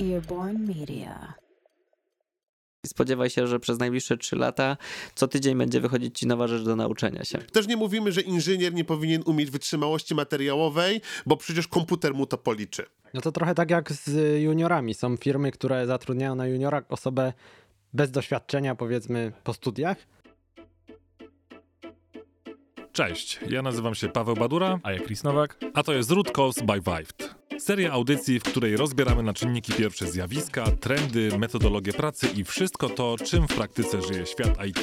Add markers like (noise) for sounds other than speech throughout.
Earborn Media. Spodziewaj się, że przez najbliższe 3 lata co tydzień będzie wychodzić ci nowa rzecz do nauczenia się. Też nie mówimy, że inżynier nie powinien umieć wytrzymałości materiałowej, bo przecież komputer mu to policzy. No to trochę tak jak z juniorami. Są firmy, które zatrudniają na juniora osobę bez doświadczenia, powiedzmy, po studiach. Cześć, ja nazywam się Paweł Badura, a ja Chris Nowak, a to jest Root Cause by Vived. Seria audycji, w której rozbieramy na czynniki pierwsze zjawiska, trendy, metodologię pracy i wszystko to, czym w praktyce żyje świat IT.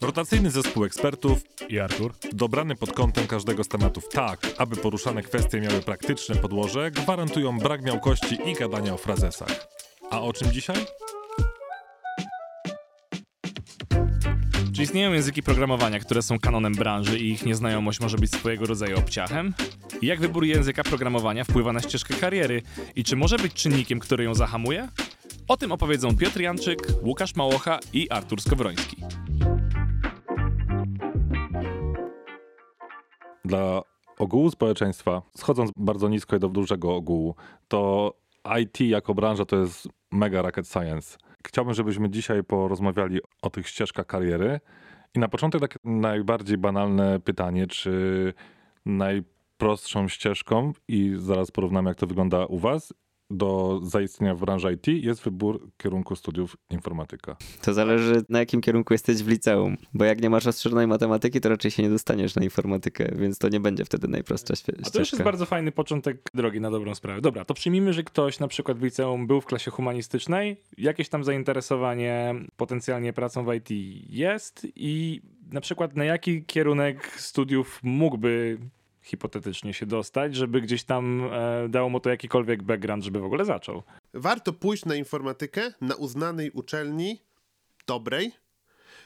Rotacyjny zespół ekspertów i Artur, dobrany pod kątem każdego z tematów tak, aby poruszane kwestie miały praktyczne podłoże, gwarantują brak miałkości i gadania o frazesach. A o czym dzisiaj? Czy istnieją języki programowania, które są kanonem branży i ich nieznajomość może być swojego rodzaju obciachem? Jak wybór języka programowania wpływa na ścieżkę kariery i czy może być czynnikiem, który ją zahamuje? O tym opowiedzą Piotr Janczyk, Łukasz Małocha i Artur Skowroński. Dla ogółu społeczeństwa, schodząc bardzo nisko i do dużego ogółu, to IT jako branża to jest mega rocket science. Chciałbym, żebyśmy dzisiaj porozmawiali o tych ścieżkach kariery. I na początek takie najbardziej banalne pytanie, czy najprostszą ścieżką, i zaraz porównamy, jak to wygląda u Was, do zaistnienia w branży IT jest wybór kierunku studiów informatyka. To zależy na jakim kierunku jesteś w liceum, bo jak nie masz rozszerzonej matematyki, to raczej się nie dostaniesz na informatykę, więc to nie będzie wtedy najprostsza ścieżka. A to już jest bardzo fajny początek drogi na dobrą sprawę. Dobra, to przyjmijmy, że ktoś na przykład w liceum był w klasie humanistycznej, jakieś tam zainteresowanie potencjalnie pracą w IT jest i na przykład na jaki kierunek studiów mógłby hipotetycznie się dostać, żeby gdzieś tam e, dało mu to jakikolwiek background, żeby w ogóle zaczął. Warto pójść na informatykę na uznanej uczelni, dobrej,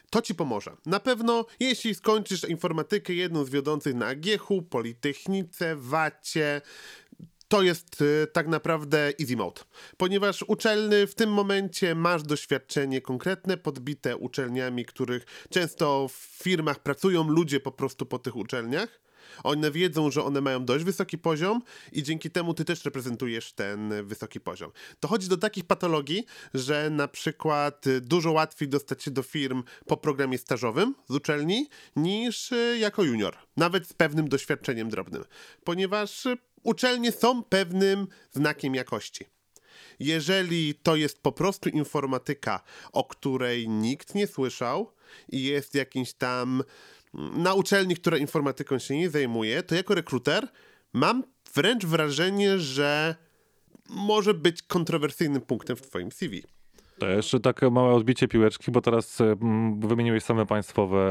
to ci pomoże. Na pewno, jeśli skończysz informatykę jedną z wiodących na AGH-u, Politechnice, Wacie, to jest y, tak naprawdę easy mode, ponieważ uczelny w tym momencie masz doświadczenie konkretne, podbite uczelniami, których często w firmach pracują ludzie po prostu po tych uczelniach. One wiedzą, że one mają dość wysoki poziom i dzięki temu ty też reprezentujesz ten wysoki poziom. Dochodzi do takich patologii, że na przykład dużo łatwiej dostać się do firm po programie stażowym z uczelni niż y, jako junior, nawet z pewnym doświadczeniem drobnym, ponieważ uczelnie są pewnym znakiem jakości. Jeżeli to jest po prostu informatyka, o której nikt nie słyszał i jest jakimś tam na uczelni, która informatyką się nie zajmuje, to jako rekruter mam wręcz wrażenie, że może być kontrowersyjnym punktem w twoim CV. To jeszcze takie małe odbicie piłeczki, bo teraz mm, wymieniłeś same państwowe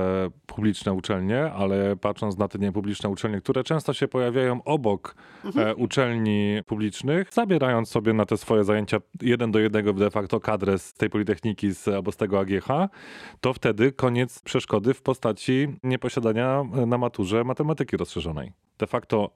publiczne uczelnie, ale patrząc na te niepubliczne uczelnie, które często się pojawiają obok mhm. e, uczelni publicznych, zabierając sobie na te swoje zajęcia jeden do jednego de facto kadrę z tej Politechniki z, albo z tego AGH, to wtedy koniec przeszkody w postaci nieposiadania e, na maturze matematyki rozszerzonej. De facto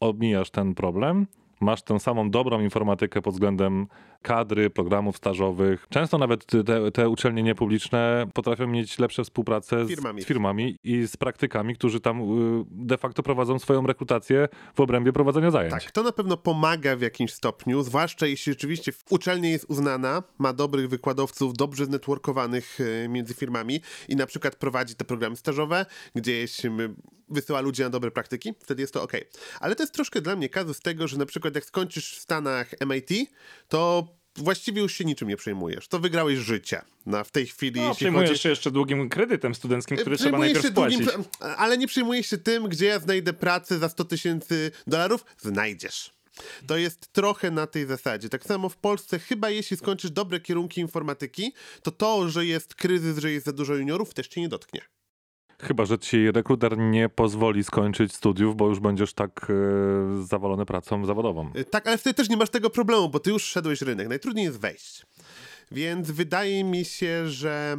omijasz ten problem, masz tę samą dobrą informatykę pod względem kadry, programów stażowych. Często nawet te, te uczelnie niepubliczne potrafią mieć lepsze współpracę z firmami. z firmami. i z praktykami, którzy tam y, de facto prowadzą swoją rekrutację w obrębie prowadzenia zajęć. Tak, to na pewno pomaga w jakimś stopniu, zwłaszcza jeśli rzeczywiście uczelnia jest uznana, ma dobrych wykładowców, dobrze znetworkowanych y, między firmami i na przykład prowadzi te programy stażowe, gdzieś wysyła ludzi na dobre praktyki, wtedy jest to ok. Ale to jest troszkę dla mnie kazus tego, że na przykład jak skończysz w Stanach MIT, to właściwie już się niczym nie przejmujesz. To wygrałeś życie na, w tej chwili. No, przejmujesz chodzi... się jeszcze długim kredytem studenckim, który trzeba najpierw spłacić. Długim, ale nie przejmujesz się tym, gdzie ja znajdę pracę za 100 tysięcy dolarów. Znajdziesz. To jest trochę na tej zasadzie. Tak samo w Polsce, chyba jeśli skończysz dobre kierunki informatyki, to to, że jest kryzys, że jest za dużo juniorów, też cię nie dotknie. Chyba, że ci rekruter nie pozwoli skończyć studiów, bo już będziesz tak e, zawalony pracą zawodową. E, tak, ale wtedy też nie masz tego problemu, bo ty już szedłeś rynek. Najtrudniej jest wejść. Więc wydaje mi się, że,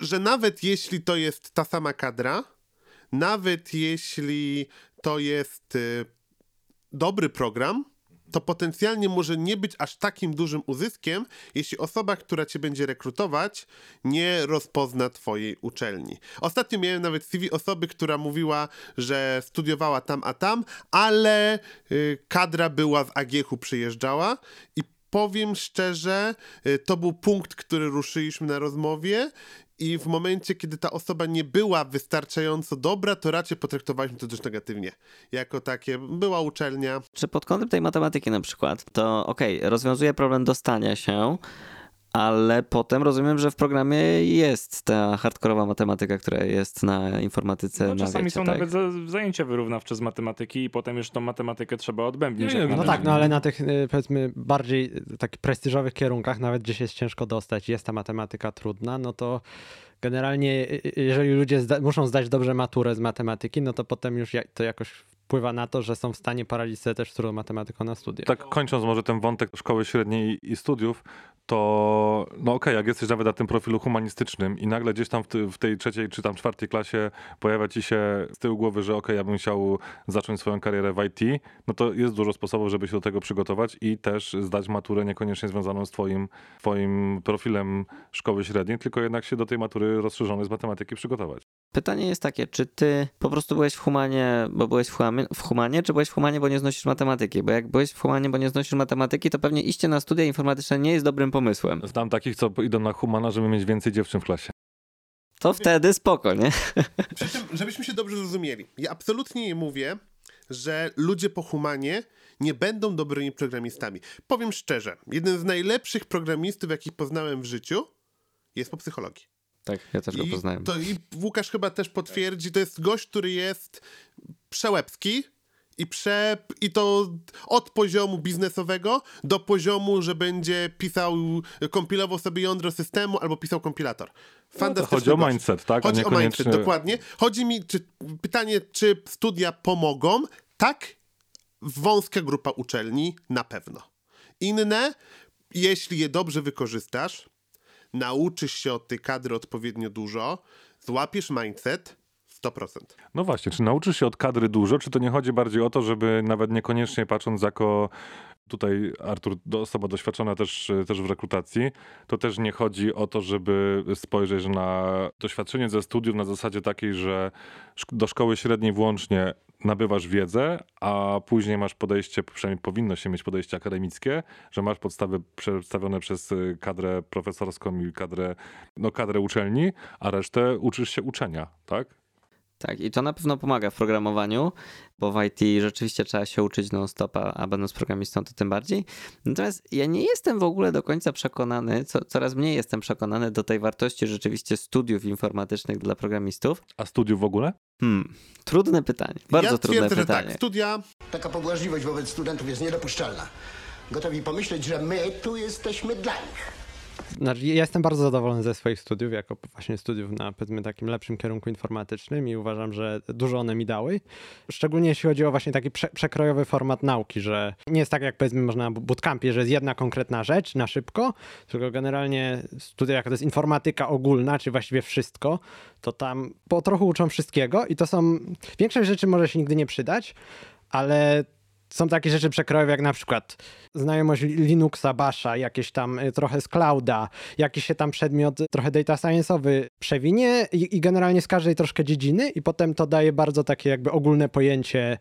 że nawet jeśli to jest ta sama kadra, nawet jeśli to jest y, dobry program, to potencjalnie może nie być aż takim dużym uzyskiem, jeśli osoba, która cię będzie rekrutować, nie rozpozna twojej uczelni. Ostatnio miałem nawet CV osoby, która mówiła, że studiowała tam a tam, ale y, kadra była z Agiechu przyjeżdżała i powiem szczerze, y, to był punkt, który ruszyliśmy na rozmowie i w momencie, kiedy ta osoba nie była wystarczająco dobra, to raczej potraktowaliśmy to dość negatywnie. Jako takie, była uczelnia. Czy pod kątem tej matematyki na przykład, to okej, rozwiązuje problem dostania się, ale potem rozumiem, że w programie jest ta hardkorowa matematyka, która jest na informatyce. No, na czasami wiecie, są tak? nawet za- zajęcia wyrównawcze z matematyki i potem już tą matematykę trzeba odbębnić. Nie, na No tak, no ale na tych y, powiedzmy bardziej takich prestiżowych kierunkach, nawet gdzie się jest ciężko dostać, jest ta matematyka trudna, no to generalnie y, y, jeżeli ludzie zda muszą zdać dobrze maturę z matematyki, no to potem już ja to jakoś wpływa na to, że są w stanie sobie też z trudną matematyką na studiach. Tak kończąc może ten wątek szkoły średniej i studiów, to no okej, jak jesteś nawet na tym profilu humanistycznym i nagle gdzieś tam w, ty, w tej trzeciej czy tam czwartej klasie pojawia ci się z tyłu głowy, że okej, ja bym chciał zacząć swoją karierę w IT, no to jest dużo sposobów, żeby się do tego przygotować i też zdać maturę niekoniecznie związaną z twoim, twoim profilem szkoły średniej, tylko jednak się do tej matury rozszerzonej z matematyki przygotować. Pytanie jest takie, czy ty po prostu byłeś w humanie, bo byłeś w humanie, w humanie, czy byłeś w humanie, bo nie znosisz matematyki? Bo jak byłeś w humanie, bo nie znosisz matematyki, to pewnie iście na studia informatyczne nie jest dobrym pomysłem. Znam takich, co idą na humana, żeby mieć więcej dziewczyn w klasie. To wtedy spoko, nie? (laughs) Przy czym, żebyśmy się dobrze zrozumieli, ja absolutnie nie mówię, że ludzie po humanie nie będą dobrymi programistami. Powiem szczerze, jeden z najlepszych programistów, jakich poznałem w życiu, jest po psychologii. Tak, ja też go I, poznałem. to, I Łukasz chyba też potwierdzi, to jest gość, który jest przełebski i, prze, i to od poziomu biznesowego do poziomu, że będzie pisał, kompilował sobie jądro systemu albo pisał kompilator. No Fantastyczny chodzi o gość. mindset, tak? Chodzi o niekoniecznie- mindset, dokładnie. Chodzi mi, czy, pytanie, czy studia pomogą? Tak, wąska grupa uczelni na pewno. Inne, jeśli je dobrze wykorzystasz, nauczysz się od tej kadry odpowiednio dużo, złapiesz mindset 100%. No właśnie, czy nauczysz się od kadry dużo, czy to nie chodzi bardziej o to, żeby nawet niekoniecznie patrząc jako tutaj Artur, osoba doświadczona też, też w rekrutacji, to też nie chodzi o to, żeby spojrzeć na doświadczenie ze studiów na zasadzie takiej, że do szkoły średniej włącznie nabywasz wiedzę, a później masz podejście, przynajmniej powinno się mieć podejście akademickie, że masz podstawy przedstawione przez y, kadrę profesorską i kadrę, no, kadrę uczelni, a resztę uczysz się uczenia, tak? Tak, i to na pewno pomaga w programowaniu, bo w IT rzeczywiście trzeba się uczyć non-stop, a, a będąc programistą to tym bardziej. Natomiast ja nie jestem w ogóle do końca przekonany, co, coraz mniej jestem przekonany do tej wartości rzeczywiście studiów informatycznych dla programistów. A studiów w ogóle? Hmm, trudne pytanie, bardzo ja trudne twierdzę, że pytanie. tak, studia Taka pobłażliwość wobec studentów jest niedopuszczalna. Gotowi pomyśleć, że my tu jesteśmy dla nich. Znaczy, ja jestem bardzo zadowolony ze swoich studiów, jako właśnie studiów na powiedzmy takim lepszym kierunku informatycznym i uważam, że dużo one mi dały. Szczególnie jeśli chodzi o właśnie taki prze przekrojowy format nauki, że nie jest tak jak powiedzmy można na bootcampie, że jest jedna konkretna rzecz na szybko, tylko generalnie studia, jak to jest informatyka ogólna, czy właściwie wszystko, to tam po trochu uczą wszystkiego i to są, większość rzeczy może się nigdy nie przydać, ale są takie rzeczy przekrojowe, jak na przykład znajomość Li- Linuxa, Basha, jakieś tam y, trochę z clouda, jakiś się tam przedmiot trochę data science'owy przewinie i, i generalnie z każdej troszkę dziedziny i potem to daje bardzo takie jakby ogólne pojęcie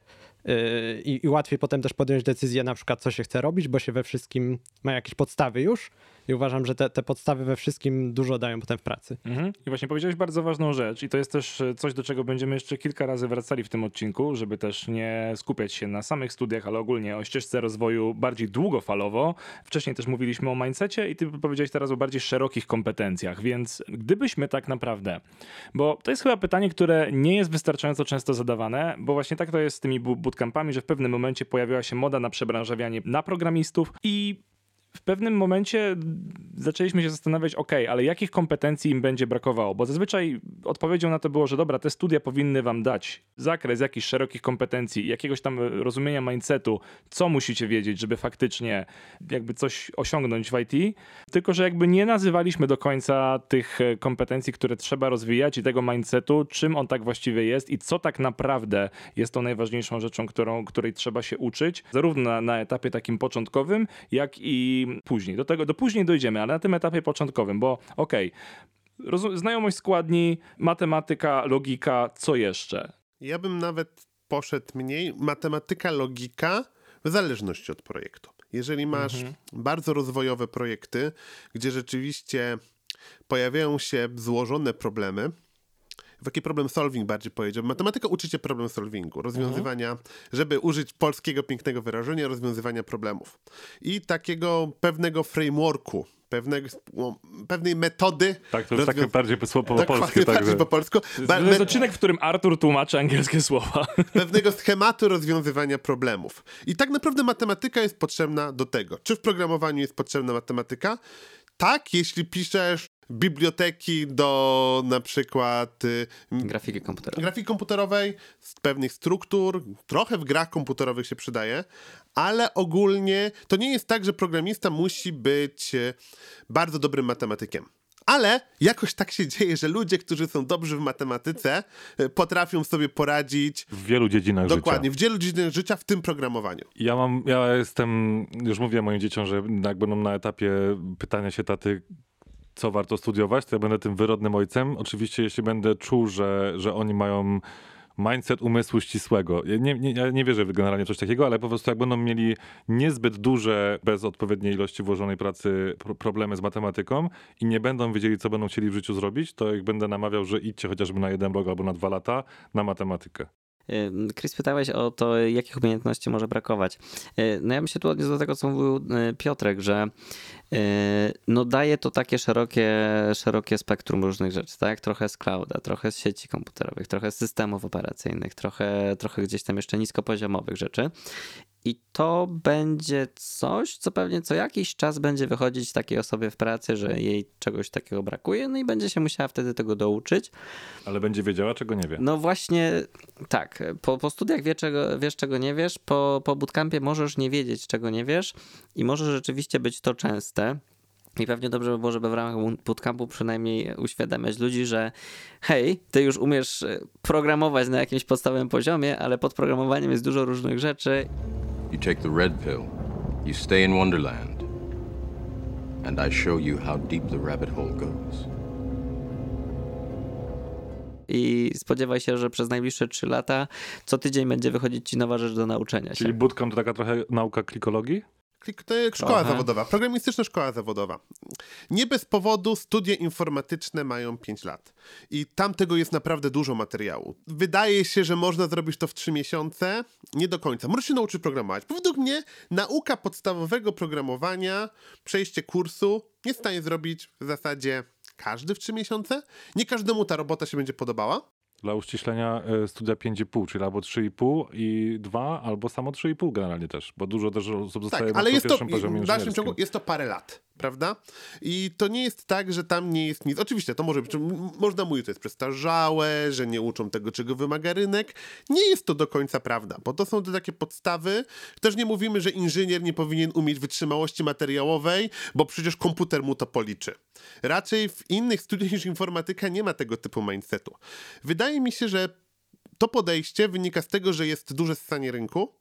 y, i, i łatwiej potem też podjąć decyzję na przykład co się chce robić, bo się we wszystkim ma jakieś podstawy już i uważam, że te, te podstawy we wszystkim dużo dają potem w pracy. Mhm. I właśnie powiedziałeś bardzo ważną rzecz i to jest też e, coś, do czego będziemy jeszcze kilka razy wracali w tym odcinku, żeby też nie skupiać się na samych studiach, ale ogólnie o ścieżce rozwoju bardziej długofalowo. Wcześniej też mówiliśmy o mindsetie i ty powiedziałeś teraz o bardziej szerokich kompetencjach, więc gdybyśmy tak naprawdę, bo to jest chyba pytanie, które nie jest wystarczająco często zadawane, bo właśnie tak to jest z tymi bootcampami, że w pewnym momencie pojawiła się moda na przebranżawianie na programistów i w pewnym momencie zaczęliśmy się zastanawiać, ok, ale jakich kompetencji im będzie brakowało? Bo zazwyczaj odpowiedzią na to było, że dobra, te studia powinny wam dać zakres jakichś szerokich kompetencji, jakiegoś tam rozumienia mindsetu, co musicie wiedzieć, żeby faktycznie jakby coś osiągnąć w IT, tylko że jakby nie nazywaliśmy do końca tych e, kompetencji, które trzeba rozwijać i tego mindsetu, czym on tak właściwie jest i co tak naprawdę jest tą najważniejszą rzeczą, którą, której trzeba się uczyć, zarówno na, na etapie takim początkowym, jak i później. Do tego, do później dojdziemy, ale na tym etapie początkowym, bo okej, rozu- znajomość składni, matematyka, logika, co jeszcze? Ja bym nawet poszedł mniej. Matematyka, logika, w zależności od projektu. Jeżeli masz bardzo rozwojowe projekty, gdzie rzeczywiście pojawiają się złożone problemy, taki problem solving bardziej powiedziałbym. Matematyka uczy cię problem solvingu, rozwiązywania, żeby użyć polskiego pięknego wyrażenia, rozwiązywania problemów. I takiego pewnego frameworku, pewnego, o, pewnej metody. Tak, to już rozwią- takie bardziej po, po, polsku. Tak, bardziej że- po polsku. Ba- To jest odcinek, w którym Artur tłumaczy angielskie (laughs) słowa. pewnego schematu rozwiązywania problemów. I tak naprawdę matematyka jest potrzebna do tego. Czy w programowaniu jest potrzebna matematyka? Tak, jeśli piszesz biblioteki do na przykład y, Grafiki komputerowej. grafiki komputerowej, z pewnych struktur, trochę w grach komputerowych się przydaje, ale ogólnie to nie jest tak, że programista musi być e, bardzo dobrym matematykiem. Ale jakoś tak się dzieje, że ludzie, którzy są dobrzy w matematyce, e, potrafią sobie poradzić w wielu dziedzinach dokładnie życia. w wielu dziedzinach życia, w tym programowaniu. Ja mam, ja jestem, już mówiłem moim dzieciom, że jak będą na etapie pytania się taty, co warto studiować, to ja będę tym wyrodnym ojcem. Oczywiście, jeśli będę czuł, że, że oni mają mindset umysłu ścisłego. Ja nie, nie, ja nie wierzę w generalnie coś takiego, ale po prostu jak będą mieli niezbyt duże, bez odpowiedniej ilości włożonej pracy pro- problemy z matematyką i nie będą wiedzieli, co będą chcieli w życiu zrobić, to ich będę namawiał, że idźcie chociażby na jeden rok albo na dwa lata na matematykę. Chris, pytałeś o to, jakich umiejętności może brakować. Y, No ja bym się tu odniósł do tego, co mówił y, Piotrek, że y, no daje to takie szerokie, szerokie spektrum różnych rzeczy, tak? Trochę z clouda, trochę z sieci komputerowych, trochę z systemów operacyjnych, trochę, trochę gdzieś tam jeszcze niskopoziomowych rzeczy. I to będzie coś, co pewnie co jakiś czas będzie wychodzić takiej osobie w pracy, że jej czegoś takiego brakuje, no i będzie się musiała wtedy tego douczyć. Ale będzie wiedziała, czego nie wie. No właśnie tak. Po, po studiach wie, czego, wiesz, czego nie wiesz. Po, po bootcampie możesz nie wiedzieć, czego nie wiesz i może rzeczywiście być to częste. I pewnie dobrze by było, żeby w ramach bootcampu przynajmniej uświadamiać ludzi, że hej, ty już umiesz e, programować na jakimś podstawowym poziomie, ale pod programowaniem jest dużo różnych rzeczy You take the red pill, you stay in Wonderland, and I show you how deep the rabbit hole goes. i spodziewaj się, że przez najbliższe 3 lata co tydzień będzie wychodzić ci nowa rzecz do nauczenia się. Czyli bootcamp to taka trochę nauka klikologii? Klik- To jest szkoła zawodowa, programistyczna szkoła zawodowa. Nie bez powodu studia informatyczne mają 5 lat. I tam tego jest naprawdę dużo materiału. Wydaje się, że można zrobić to w 3 miesiące. Nie do końca. Możesz się nauczyć programować. Według mnie nauka podstawowego programowania, przejście kursu jest w stanie zrobić w zasadzie każdy w 3 miesiące. Nie każdemu ta robota się będzie podobała. Dla uściślenia e, studia 5,5, czyli albo 3,5 i 2, albo samo 3,5 generalnie też, bo dużo też osób zostaje Tak, ale jest to pierwszym poziomie w dalszym ciągu jest to parę lat, prawda? I to nie jest tak, że tam nie jest nic. Oczywiście to może być, można mówić, że to jest przestarzałe, że nie uczą tego, czego wymaga rynek. Nie jest to do końca prawda, bo to są te takie podstawy. Też nie mówimy, że inżynier nie powinien umieć wytrzymałości materiałowej, bo przecież komputer mu to policzy. Raczej w innych studiach niż informatyka nie ma tego typu mindsetu. Wydaje mi się, że to podejście wynika z tego, że jest duże ssanie rynku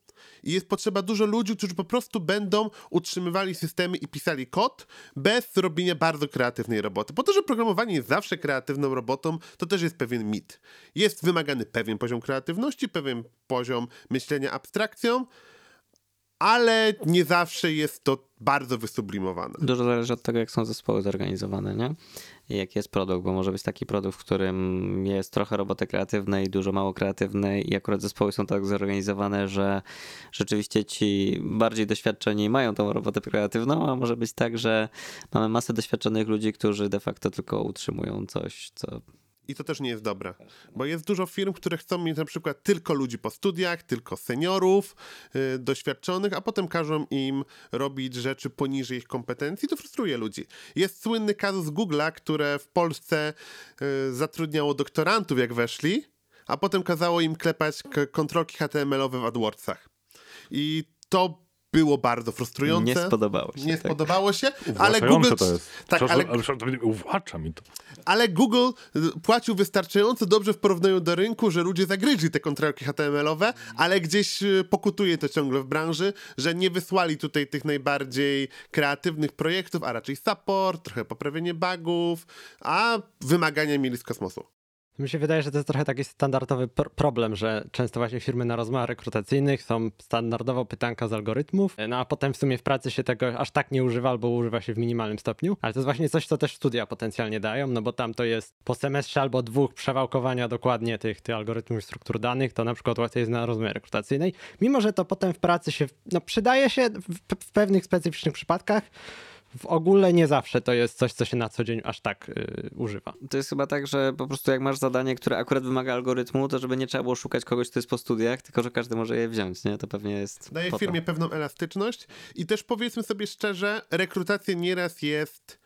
i jest potrzeba dużo ludzi, którzy po prostu będą utrzymywali systemy i pisali kod bez robienia bardzo kreatywnej roboty. Po to, że programowanie jest zawsze kreatywną robotą, to też jest pewien mit. Jest wymagany pewien poziom kreatywności, pewien poziom myślenia abstrakcją, ale nie zawsze jest to bardzo wysublimowane. Dużo zależy od tego, jak są zespoły zorganizowane, nie? I jaki jest produkt, bo może być taki produkt, w którym jest trochę roboty kreatywnej, dużo mało kreatywnej i akurat zespoły są tak zorganizowane, że rzeczywiście ci bardziej doświadczeni mają tą robotę kreatywną, a może być tak, że mamy masę doświadczonych ludzi, którzy de facto tylko utrzymują coś, co I to też nie jest dobre, bo jest dużo firm, które chcą mieć na przykład tylko ludzi po studiach, tylko seniorów, yy, doświadczonych, a potem każą im robić rzeczy poniżej ich kompetencji. To frustruje ludzi. Jest słynny kazus Google'a, które w Polsce yy, zatrudniało doktorantów, jak weszli, a potem kazało im klepać kontrolki HTML-owe w AdWordsach. I to było bardzo frustrujące. nie spodobało się. Nie tak. spodobało się, ale Google... to jest. Tak, ale Uwłacza mi to. ale Google y, płacił wystarczająco dobrze w porównaniu do rynku, że ludzie zagryźli te kontrolki HTML-owe, ale gdzieś y, pokutuje to ciągle w branży, że nie wysłali tutaj tych najbardziej kreatywnych projektów, a raczej support, trochę poprawienie bugów, a wymagania mieli z kosmosu. Mi się wydaje, że to jest trochę taki standardowy pr- problem, że często właśnie firmy na rozmowach rekrutacyjnych są standardowo pytanka z algorytmów, no a potem w sumie w pracy się tego aż tak nie używa albo używa się w minimalnym stopniu. Ale to jest właśnie coś, co też studia potencjalnie dają, no bo tam to jest po semestrze albo dwóch przewałkowania dokładnie tych, tych algorytmów i struktur danych, to na przykład łatwiej jest na rozmowie rekrutacyjnej. Mimo, że to potem w pracy się no, przydaje się w, w pewnych specyficznych przypadkach, w ogóle nie zawsze to jest coś, co się na co dzień aż tak yy, używa. To jest chyba tak, że po prostu jak masz zadanie, które akurat wymaga algorytmu, to żeby nie trzeba było szukać kogoś, kto jest po studiach, tylko że każdy może je wziąć, nie? To pewnie jest. Daje po to. firmie pewną elastyczność i też powiedzmy sobie szczerze, rekrutacja nieraz jest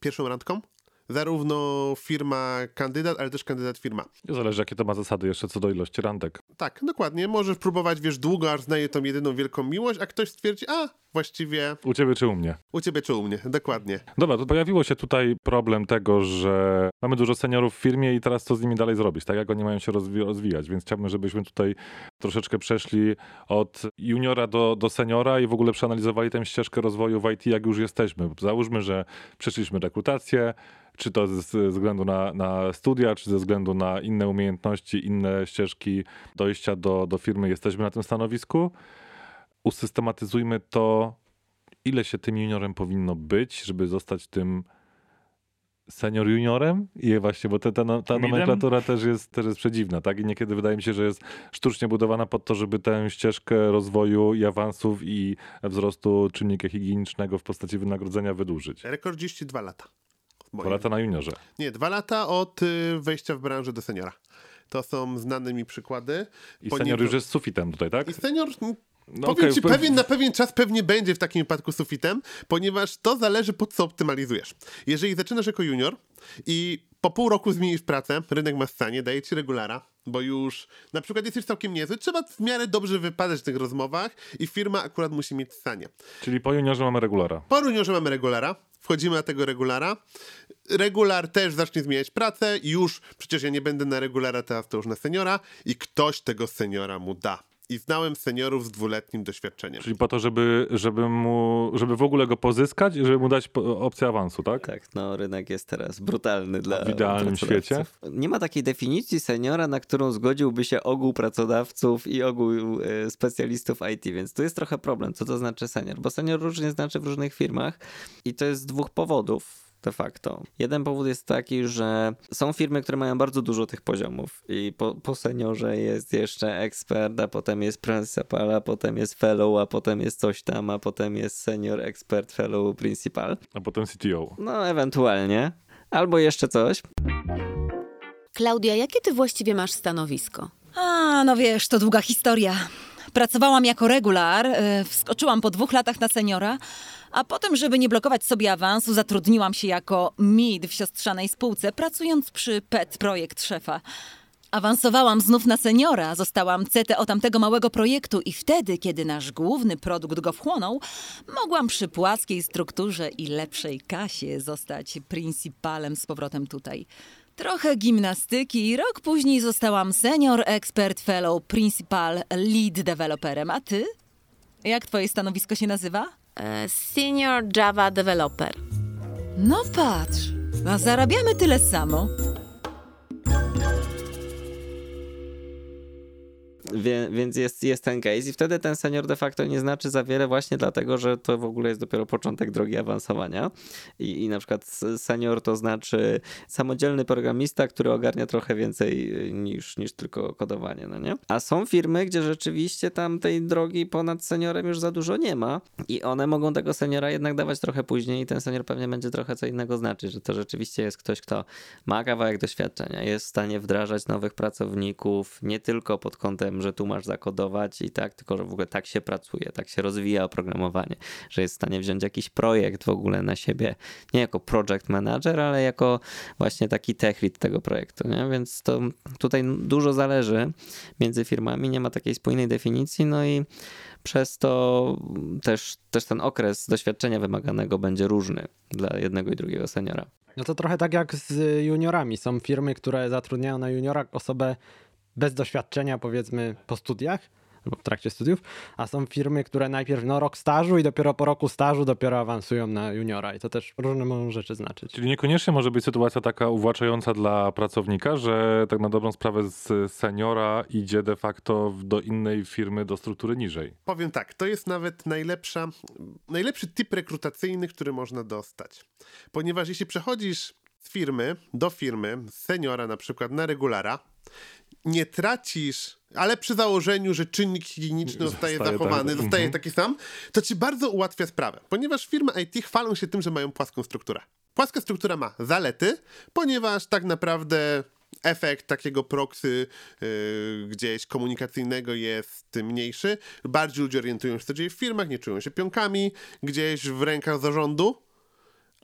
pierwszą randką. Zarówno firma kandydat, ale też kandydat firma. Zależy, jakie to ma zasady jeszcze co do ilości randek. Tak, dokładnie. Możesz próbować, wiesz, długo, aż znaje tą jedyną wielką miłość, a ktoś stwierdzi, a właściwie U ciebie czy u mnie? u ciebie czy u mnie. Dokładnie. Dobra, to pojawiło się tutaj problem tego, że mamy dużo seniorów w firmie i teraz co z nimi dalej zrobić, tak jak oni mają się rozwi- rozwijać, więc chciałbym, żebyśmy tutaj troszeczkę przeszli od juniora do, do seniora i w ogóle przeanalizowali tę ścieżkę rozwoju w IT, jak już jesteśmy. Załóżmy, że przeszliśmy rekrutację, czy to ze ze względu na, na studia, czy ze względu na inne umiejętności, inne ścieżki dojścia do, do firmy, jesteśmy na tym stanowisku. Usystematyzujmy to, ile się tym juniorem powinno być, żeby zostać tym senior juniorem i właśnie, bo te, ta, ta nomenklatura też jest, też jest przedziwna, tak? I niekiedy wydaje mi się, że jest sztucznie budowana pod to, żeby tę ścieżkę rozwoju i awansów i wzrostu czynnika higienicznego w postaci wynagrodzenia wydłużyć. Rekordziści dwa lata. Dwa lata na juniorze. Nie, dwa lata od y, wejścia w branżę do seniora. To są znane mi przykłady. I ponieważ- senior już jest sufitem tutaj, tak? I senior, No powiem okej, ci, pe- pewien, na pewien czas pewnie będzie w takim wypadku sufitem, ponieważ to zależy pod co optymalizujesz. Jeżeli zaczynasz jako junior i po pół roku zmienisz pracę, rynek ma stanie, daje ci regulara, bo już na przykład jesteś całkiem niezły, trzeba w miarę dobrze wypadać w tych rozmowach i firma akurat musi mieć stanie. Czyli po juniorze mamy regulara. Po juniorze mamy regulara, wchodzimy na tego regulara. Regular też zacznie zmieniać pracę już, przecież ja nie będę na regulara, teraz to już na seniora i ktoś tego seniora mu da. I znałem seniorów z dwuletnim doświadczeniem. Czyli po to, żeby, żeby, mu, żeby w ogóle go pozyskać i żeby mu dać opcję awansu, tak? Tak, no rynek jest teraz brutalny dla W idealnym pracodawców. Nie ma takiej definicji seniora, na którą zgodziłby się ogół pracodawców i ogół e, specjalistów IT, więc tu jest trochę problem, co to znaczy senior, bo senior różnie znaczy w różnych firmach i to jest z dwóch powodów de facto. Jeden powód jest taki, że są firmy, które mają bardzo dużo tych poziomów i po, po seniorze jest jeszcze ekspert, a potem jest principal, a potem jest fellow, a potem jest coś tam, a potem jest senior, ekspert, fellow, principal. A potem CTO. No, ewentualnie. Albo jeszcze coś. Klaudia, jakie ty właściwie masz stanowisko? A, no wiesz, to długa historia. Pracowałam jako regular, e, wskoczyłam po dwóch latach na seniora, a potem, żeby nie blokować sobie awansu, zatrudniłam się jako mid w siostrzanej spółce, pracując przy PET projekt szefa. Awansowałam znów na seniora, zostałam CTO tamtego małego projektu i wtedy, kiedy nasz główny produkt go wchłonął, mogłam przy płaskiej strukturze i lepszej kasie zostać principalem z powrotem tutaj. Trochę gimnastyki i rok później zostałam senior expert fellow principal lead developerem, a ty? Jak twoje stanowisko się nazywa? E, senior Java Developer. No patrz, a zarabiamy tyle samo. Wie, więc jest, jest ten case i wtedy ten senior de facto nie znaczy za wiele właśnie dlatego, że to w ogóle jest dopiero początek drogi awansowania i, i na przykład senior to znaczy samodzielny programista, który ogarnia trochę więcej y, niż, niż tylko kodowanie, no nie? A są firmy, gdzie rzeczywiście tam tej drogi ponad seniorem już za dużo nie ma i one mogą tego seniora jednak dawać trochę później i ten senior pewnie będzie trochę co innego znaczyć, że to rzeczywiście jest ktoś, kto ma kawałek doświadczenia, jest w stanie wdrażać nowych pracowników, nie tylko pod kątem, że tu masz zakodować i tak, tylko że w ogóle tak się pracuje, tak się rozwija oprogramowanie, że jest w stanie wziąć jakiś projekt w ogóle na siebie, nie jako project manager, ale jako właśnie taki tech lead tego projektu, nie? Więc to tutaj dużo zależy między firmami, nie ma takiej spójnej definicji, no i przez to też, też ten okres doświadczenia wymaganego będzie różny dla jednego i drugiego seniora. No to trochę tak jak z juniorami. Są firmy, które zatrudniają na juniora osobę bez doświadczenia, powiedzmy po studiach, albo w trakcie studiów, a są firmy, które najpierw no rok stażu i dopiero po roku stażu dopiero awansują na juniora i to też różne mogą rzeczy znaczyć. Czyli niekoniecznie może być sytuacja taka uwłaczająca dla pracownika, że tak na dobrą sprawę z seniora idzie de facto do innej firmy, do struktury niżej. Powiem tak, to jest nawet najlepsza, najlepszy typ rekrutacyjny, który można dostać. Ponieważ jeśli przechodzisz z firmy do firmy, z seniora na przykład na regulara, nie tracisz, ale przy założeniu, że czynnik higieniczny zostaje Zostaje zachowany, tak. zostaje Mhm. taki sam, to ci bardzo ułatwia sprawę, ponieważ firmy IT chwalą się tym, że mają płaską strukturę. Płaska struktura ma zalety, ponieważ tak naprawdę efekt takiego proxy yy, gdzieś komunikacyjnego jest mniejszy. Bardziej ludzie orientują się, co dzieje w firmach, nie czują się pionkami gdzieś w rękach zarządu.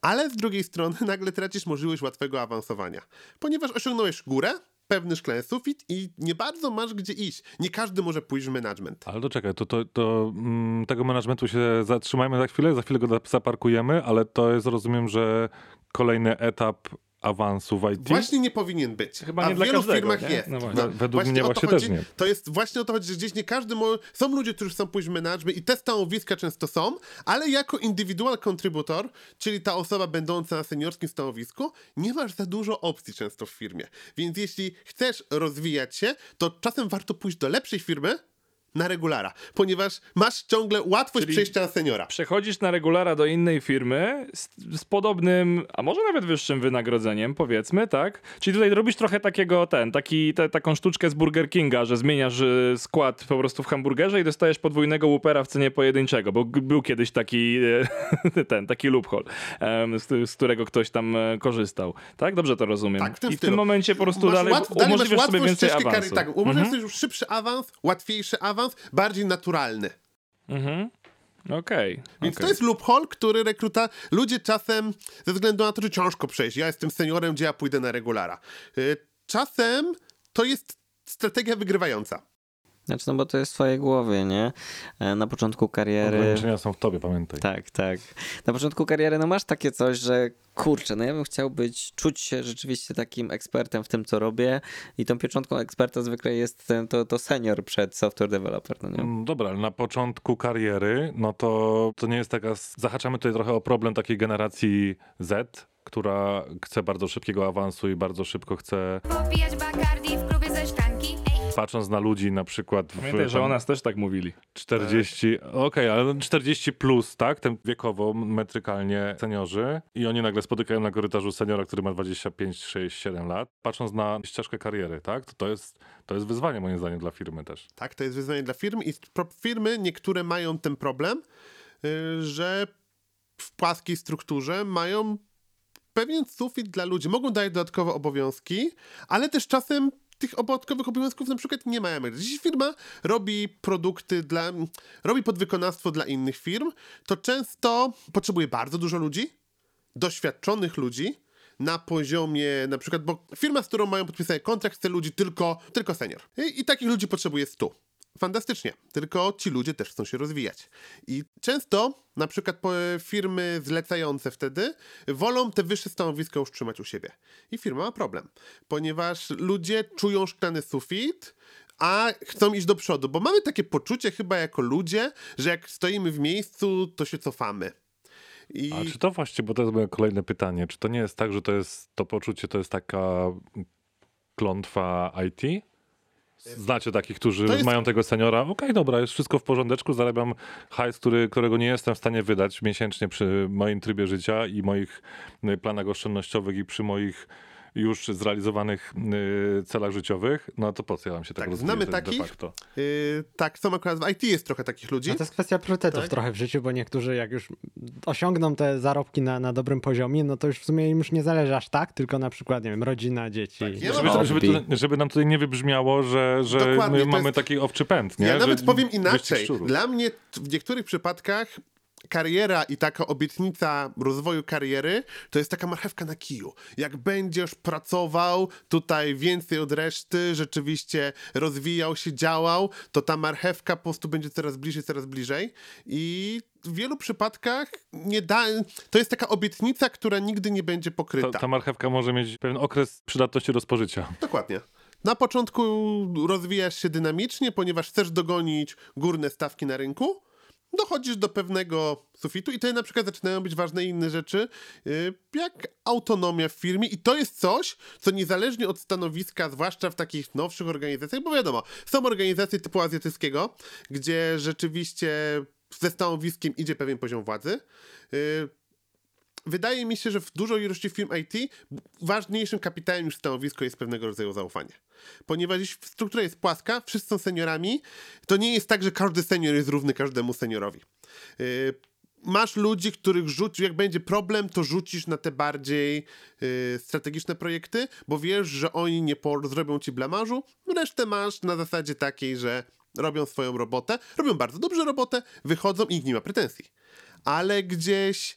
Ale z drugiej strony (laughs) nagle tracisz możliwość łatwego awansowania, ponieważ osiągnąłeś górę, pewny szklany sufit i nie bardzo masz gdzie iść. Nie każdy może pójść w management. Ale to czekaj, to, to, to mm, tego managementu się zatrzymajmy za chwilę, za chwilę go zaparkujemy, ale to jest, rozumiem, że kolejny etap awansu w IT. Właśnie nie powinien być. Chyba A nie w dla wielu każdego, firmach nie? jest. No właśnie. Według mnie o to właśnie chodzi. też nie. To jest właśnie o to chodzi, że gdzieś nie każdy mo... Są ludzie, którzy chcą pójść w management i te stanowiska często są, ale jako individual contributor, czyli ta osoba będąca na seniorskim stanowisku, nie masz za dużo opcji często w firmie. Więc jeśli chcesz rozwijać się, to czasem warto pójść do lepszej firmy na regulara, ponieważ masz ciągle łatwość Czyli- przejścia na seniora. Przechodzisz na regulara do innej firmy z, z podobnym, a może nawet wyższym wynagrodzeniem, powiedzmy, tak? Czyli tutaj robisz trochę takiego, ten, taki, te, taką sztuczkę z Burger Kinga, że zmieniasz y, skład po prostu w hamburgerze i dostajesz podwójnego Whoopera w cenie pojedynczego, bo był kiedyś taki, e, (laughs) ten, taki loophole, z, z którego ktoś tam e, korzystał. Tak? Dobrze to rozumiem. Tak, w tym I w stylu. tym momencie po prostu Masz dalej łatw- dalej umożliwiasz sobie więcej awansu. Kary, tak, umożliwiasz Mhm. sobie szybszy awans, łatwiejszy awans, bardziej naturalny. Mhm. Okej. Więc okej. to jest loophole, który rekruta ludzie czasem, ze względu na to, że ciężko przejść, ja jestem seniorem, gdzie ja pójdę na regulara. Y, Czasem to jest strategia wygrywająca. Znaczy, no bo to jest w twojej głowie, nie? E, Na początku kariery... Ograniczenia są w tobie, pamiętaj. Tak, tak. Na początku kariery no masz takie coś, że kurczę, no ja bym chciał być, czuć się rzeczywiście takim ekspertem w tym, co robię i tą pieczątką eksperta zwykle jest ten, to, to senior przed software developer, no nie? Mm, Dobra, ale na początku kariery, no to, to nie jest taka. Zahaczamy tutaj trochę o problem takiej generacji Z, która chce bardzo szybkiego awansu i bardzo szybko chce, Popijać Bacardi w patrząc na ludzi na przykład w Pamiętaj, że o nas też tak mówili. 40, okej, ale 40 plus, tak, ten wiekowo, metrykalnie seniorzy i oni nagle spotykają na korytarzu seniora, który ma 25, 6, 7 lat. Patrząc na ścieżkę kariery, tak, to, to, jest, to jest wyzwanie moim zdaniem dla firmy też. Tak, to jest wyzwanie dla firm i firmy niektóre mają ten problem, y, że w płaskiej strukturze mają pewien sufit dla ludzi. Mogą dać dodatkowe obowiązki, ale też czasem tych dodatkowych obowiązków na przykład nie mają. Jeśli firma robi produkty dla, robi podwykonawstwo dla innych firm, to często potrzebuje bardzo dużo ludzi, doświadczonych ludzi, na poziomie na przykład, bo firma, z którą mają podpisany kontrakt, chce ludzi tylko, tylko senior. I, I takich ludzi potrzebuje 100. Fantastycznie, tylko ci ludzie też chcą się rozwijać. I często, na przykład po- firmy zlecające wtedy, wolą te wyższe stanowiska już trzymać u siebie. I firma ma problem, ponieważ ludzie czują szklany sufit, a chcą iść do przodu, bo mamy takie poczucie chyba jako ludzie, że jak stoimy w miejscu, to się cofamy. I... A czy to właśnie, bo to jest moje kolejne pytanie, czy to nie jest tak, że to jest to poczucie, to jest taka klątwa IT? Znacie takich, którzy jest- mają tego seniora, okej, dobra, jest wszystko w porządeczku, zarabiam hajs, który, którego nie jestem w stanie wydać miesięcznie przy moim trybie życia i moich y, planach oszczędnościowych i przy moich już zrealizowanych y, celach życiowych, no to po co ja mam się tak, Tak, rozwijać znamy takich. de facto? Yy, tak, są akurat w IT jest trochę takich ludzi. No to jest kwestia priorytetów Tak. trochę w życiu, bo niektórzy jak już osiągną te zarobki na, na dobrym poziomie, no to już w sumie im już nie zależy aż tak, tylko na przykład, nie wiem, rodzina, dzieci. Tak, ja Żeby, żeby, żeby, tu- żeby nam tutaj nie wybrzmiało, że, że Dokładnie, my mamy jest- taki owczy pęd, nie? Ja że nawet powiem inaczej. Dla mnie w niektórych przypadkach kariera i taka obietnica rozwoju kariery to jest taka marchewka na kiju. Jak będziesz pracował tutaj więcej od reszty, rzeczywiście rozwijał się, działał, to ta marchewka po prostu będzie coraz bliżej, coraz bliżej i w wielu przypadkach nie da... To jest taka obietnica, która nigdy nie będzie pokryta. Ta, ta marchewka może mieć pewien okres przydatności do spożycia. Dokładnie. Na początku rozwijasz się dynamicznie, ponieważ chcesz dogonić górne stawki na rynku. Dochodzisz do pewnego sufitu i tutaj na przykład zaczynają być ważne inne rzeczy, yy, jak autonomia w firmie i to jest coś, co niezależnie od stanowiska, zwłaszcza w takich nowszych organizacjach, bo wiadomo, są organizacje typu azjatyckiego, gdzie rzeczywiście ze stanowiskiem idzie pewien poziom władzy. Wydaje mi się, że w dużej ilości firm IT ważniejszym kapitałem niż stanowisko jest pewnego rodzaju zaufanie. Ponieważ jeśli struktura jest płaska, wszyscy są seniorami, to nie jest tak, że każdy senior jest równy każdemu seniorowi. Yy, masz ludzi, których rzucisz, jak będzie problem, to rzucisz na te bardziej yy, strategiczne projekty, bo wiesz, że oni nie zrobią ci blamarzu, resztę masz na zasadzie takiej, że robią swoją robotę, robią bardzo dobrze robotę, wychodzą i nikt nie ma pretensji. Ale gdzieś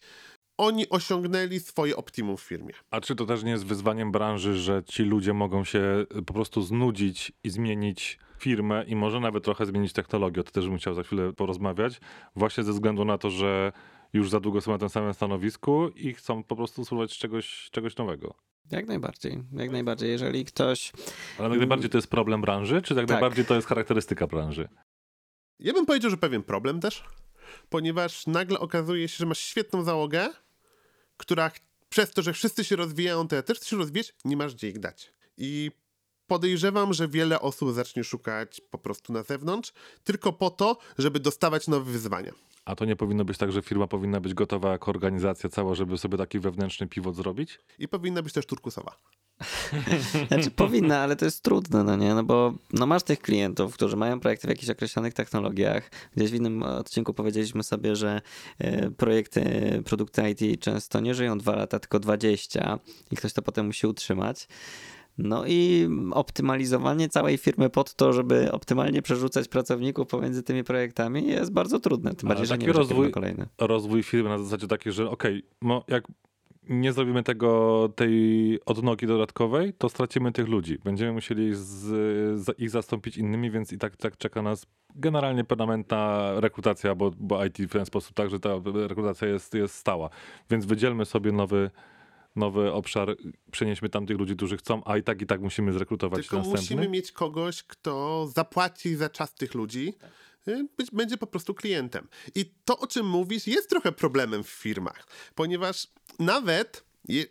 oni osiągnęli swoje optimum w firmie. A czy to też nie jest wyzwaniem branży, że ci ludzie mogą się po prostu znudzić i zmienić firmę i może nawet trochę zmienić technologię? O to też bym chciał za chwilę porozmawiać. Właśnie ze względu na to, że już za długo są na tym samym stanowisku i chcą po prostu spróbować czegoś, czegoś nowego. Jak najbardziej, jak najbardziej. Jeżeli ktoś... Ale jak najbardziej to jest problem branży, czy tak, Tak. najbardziej to jest charakterystyka branży? Ja bym powiedział, że pewien problem też, ponieważ nagle okazuje się, że masz świetną załogę, która przez to, że wszyscy się rozwijają, to ja też się rozwijać, nie masz gdzie ich dać. I podejrzewam, że wiele osób zacznie szukać po prostu na zewnątrz, tylko po to, żeby dostawać nowe wyzwania. A to nie powinno być tak, że firma powinna być gotowa jako organizacja cała, żeby sobie taki wewnętrzny pivot zrobić? I powinna być też turkusowa. (laughs) Znaczy powinna, ale to jest trudne, no nie? No bo no masz tych klientów, którzy mają projekty w jakichś określonych technologiach. Gdzieś w innym odcinku powiedzieliśmy sobie, że e, projekty, produkty IT często nie żyją dwa lata, tylko 20 i ktoś to potem musi utrzymać. No i optymalizowanie całej firmy pod to, żeby optymalnie przerzucać pracowników pomiędzy tymi projektami jest bardzo trudne. Tym bardziej, że taki nie rozwój... kolejny. rozwój firmy na zasadzie takiej, że okej, no jak nie zrobimy tego, tej odnogi dodatkowej, to stracimy tych ludzi. Będziemy musieli z, z, ich zastąpić innymi, więc i tak, tak czeka nas generalnie permanentna rekrutacja, bo, bo IT w ten sposób tak, że ta rekrutacja jest, jest stała. Więc wydzielmy sobie nowy, nowy obszar, przenieśmy tam tych ludzi, którzy chcą, a i tak i tak musimy zrekrutować Tylko następny. musimy mieć kogoś, kto zapłaci za czas tych ludzi, y, być, będzie po prostu klientem. I to, o czym mówisz, jest trochę problemem w firmach, ponieważ nawet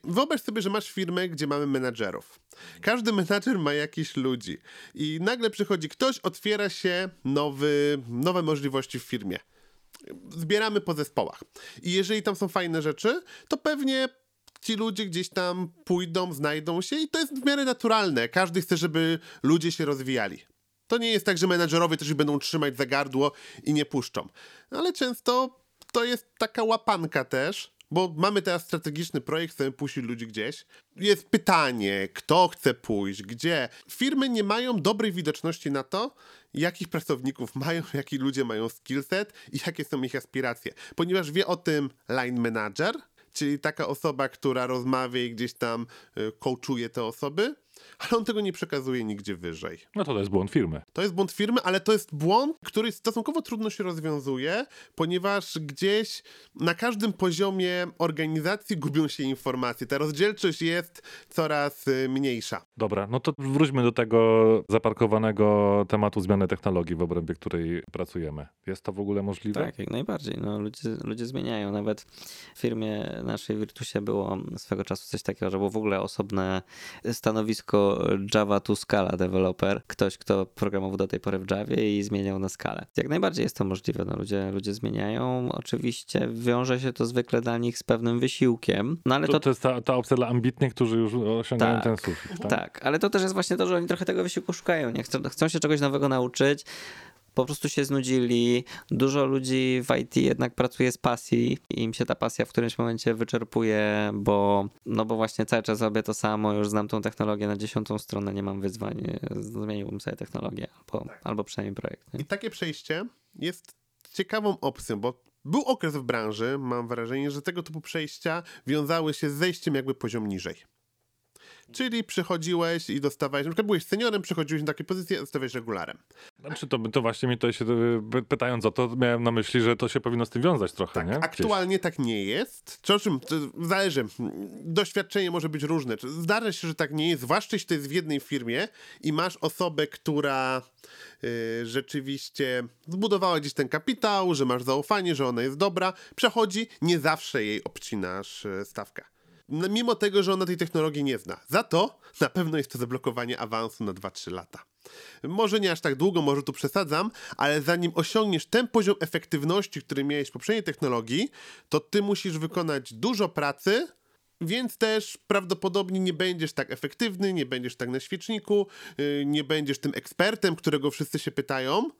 wyobraź sobie, że masz firmę, gdzie mamy menadżerów. Każdy menadżer ma jakichś ludzi i nagle przychodzi ktoś, otwiera się nowy, nowe możliwości w firmie. Zbieramy po zespołach. I jeżeli tam są fajne rzeczy, to pewnie ci ludzie gdzieś tam pójdą, znajdą się i to jest w miarę naturalne. Każdy chce, żeby ludzie się rozwijali. To nie jest tak, że menadżerowie też ich będą trzymać za gardło i nie puszczą. Ale często to jest taka łapanka też, bo mamy teraz strategiczny projekt, chcemy puścić ludzi gdzieś. Jest pytanie, kto chce pójść, gdzie. Firmy nie mają dobrej widoczności na to, jakich pracowników mają, (laughs) jaki ludzie mają skillset i jakie są ich aspiracje. Ponieważ wie o tym line manager, czyli taka osoba, która rozmawia i gdzieś tam y, coachuje te osoby, ale on tego nie przekazuje nigdzie wyżej. No to to jest błąd firmy. To jest błąd firmy, ale to jest błąd, który stosunkowo trudno się rozwiązuje, ponieważ gdzieś na każdym poziomie organizacji gubią się informacje. Ta rozdzielczość jest coraz y, mniejsza. Dobra, no to wróćmy do tego zaparkowanego tematu zmiany technologii, w obrębie której pracujemy. Jest to w ogóle możliwe? Tak, jak najbardziej. No, ludzie, ludzie zmieniają. Nawet w firmie naszej Virtusie było swego czasu coś takiego, że było w ogóle osobne stanowisko Java to Scala developer. Ktoś, kto programował do tej pory w Javie i zmieniał na skalę. Jak najbardziej jest to możliwe. No, ludzie, ludzie zmieniają. Oczywiście wiąże się to zwykle dla nich z pewnym wysiłkiem. No ale To, to, to jest ta, ta opcja dla ambitnych, którzy już osiągają Tak. ten sufit. Tak? tak, ale to też jest właśnie to, że oni trochę tego wysiłku szukają. Nie chcą, chcą się czegoś nowego nauczyć. Po prostu się znudzili. Dużo ludzi w IT jednak pracuje z pasji i im się ta pasja w którymś momencie wyczerpuje, bo no bo właśnie cały czas robię to samo, już znam tą technologię na dziesiątą stronę, nie mam wyzwań, zmieniłbym sobie technologię albo, albo przynajmniej projekt. Nie? I takie przejście jest ciekawą opcją, bo był okres w branży, mam wrażenie, że tego typu przejścia wiązały się z zejściem jakby poziom niżej. Czyli przychodziłeś i dostawałeś, na przykład byłeś seniorem, przychodziłeś na takie pozycje, dostawałeś regularem. Znaczy to, to właśnie mi to się, y, pytając o to, miałem na myśli, że to się powinno z tym wiązać trochę, Tak, nie? Gdzieś. aktualnie tak nie jest. Czy o czym? Zależy. Doświadczenie może być różne. Zdarza się, że tak nie jest, zwłaszcza jeśli to jest w jednej firmie i masz osobę, która y, rzeczywiście zbudowała gdzieś ten kapitał, że masz zaufanie, że ona jest dobra, przechodzi, nie zawsze jej obcinasz y, stawkę. Mimo tego, że ona tej technologii nie zna. Za to na pewno jest to zablokowanie awansu na 2-3 lata. Może nie aż tak długo, może tu przesadzam, ale zanim osiągniesz ten poziom efektywności, który miałeś w poprzedniej technologii, to ty musisz wykonać dużo pracy, więc też prawdopodobnie nie będziesz tak efektywny, nie będziesz tak na świeczniku, yy, nie będziesz tym ekspertem, którego wszyscy się pytają.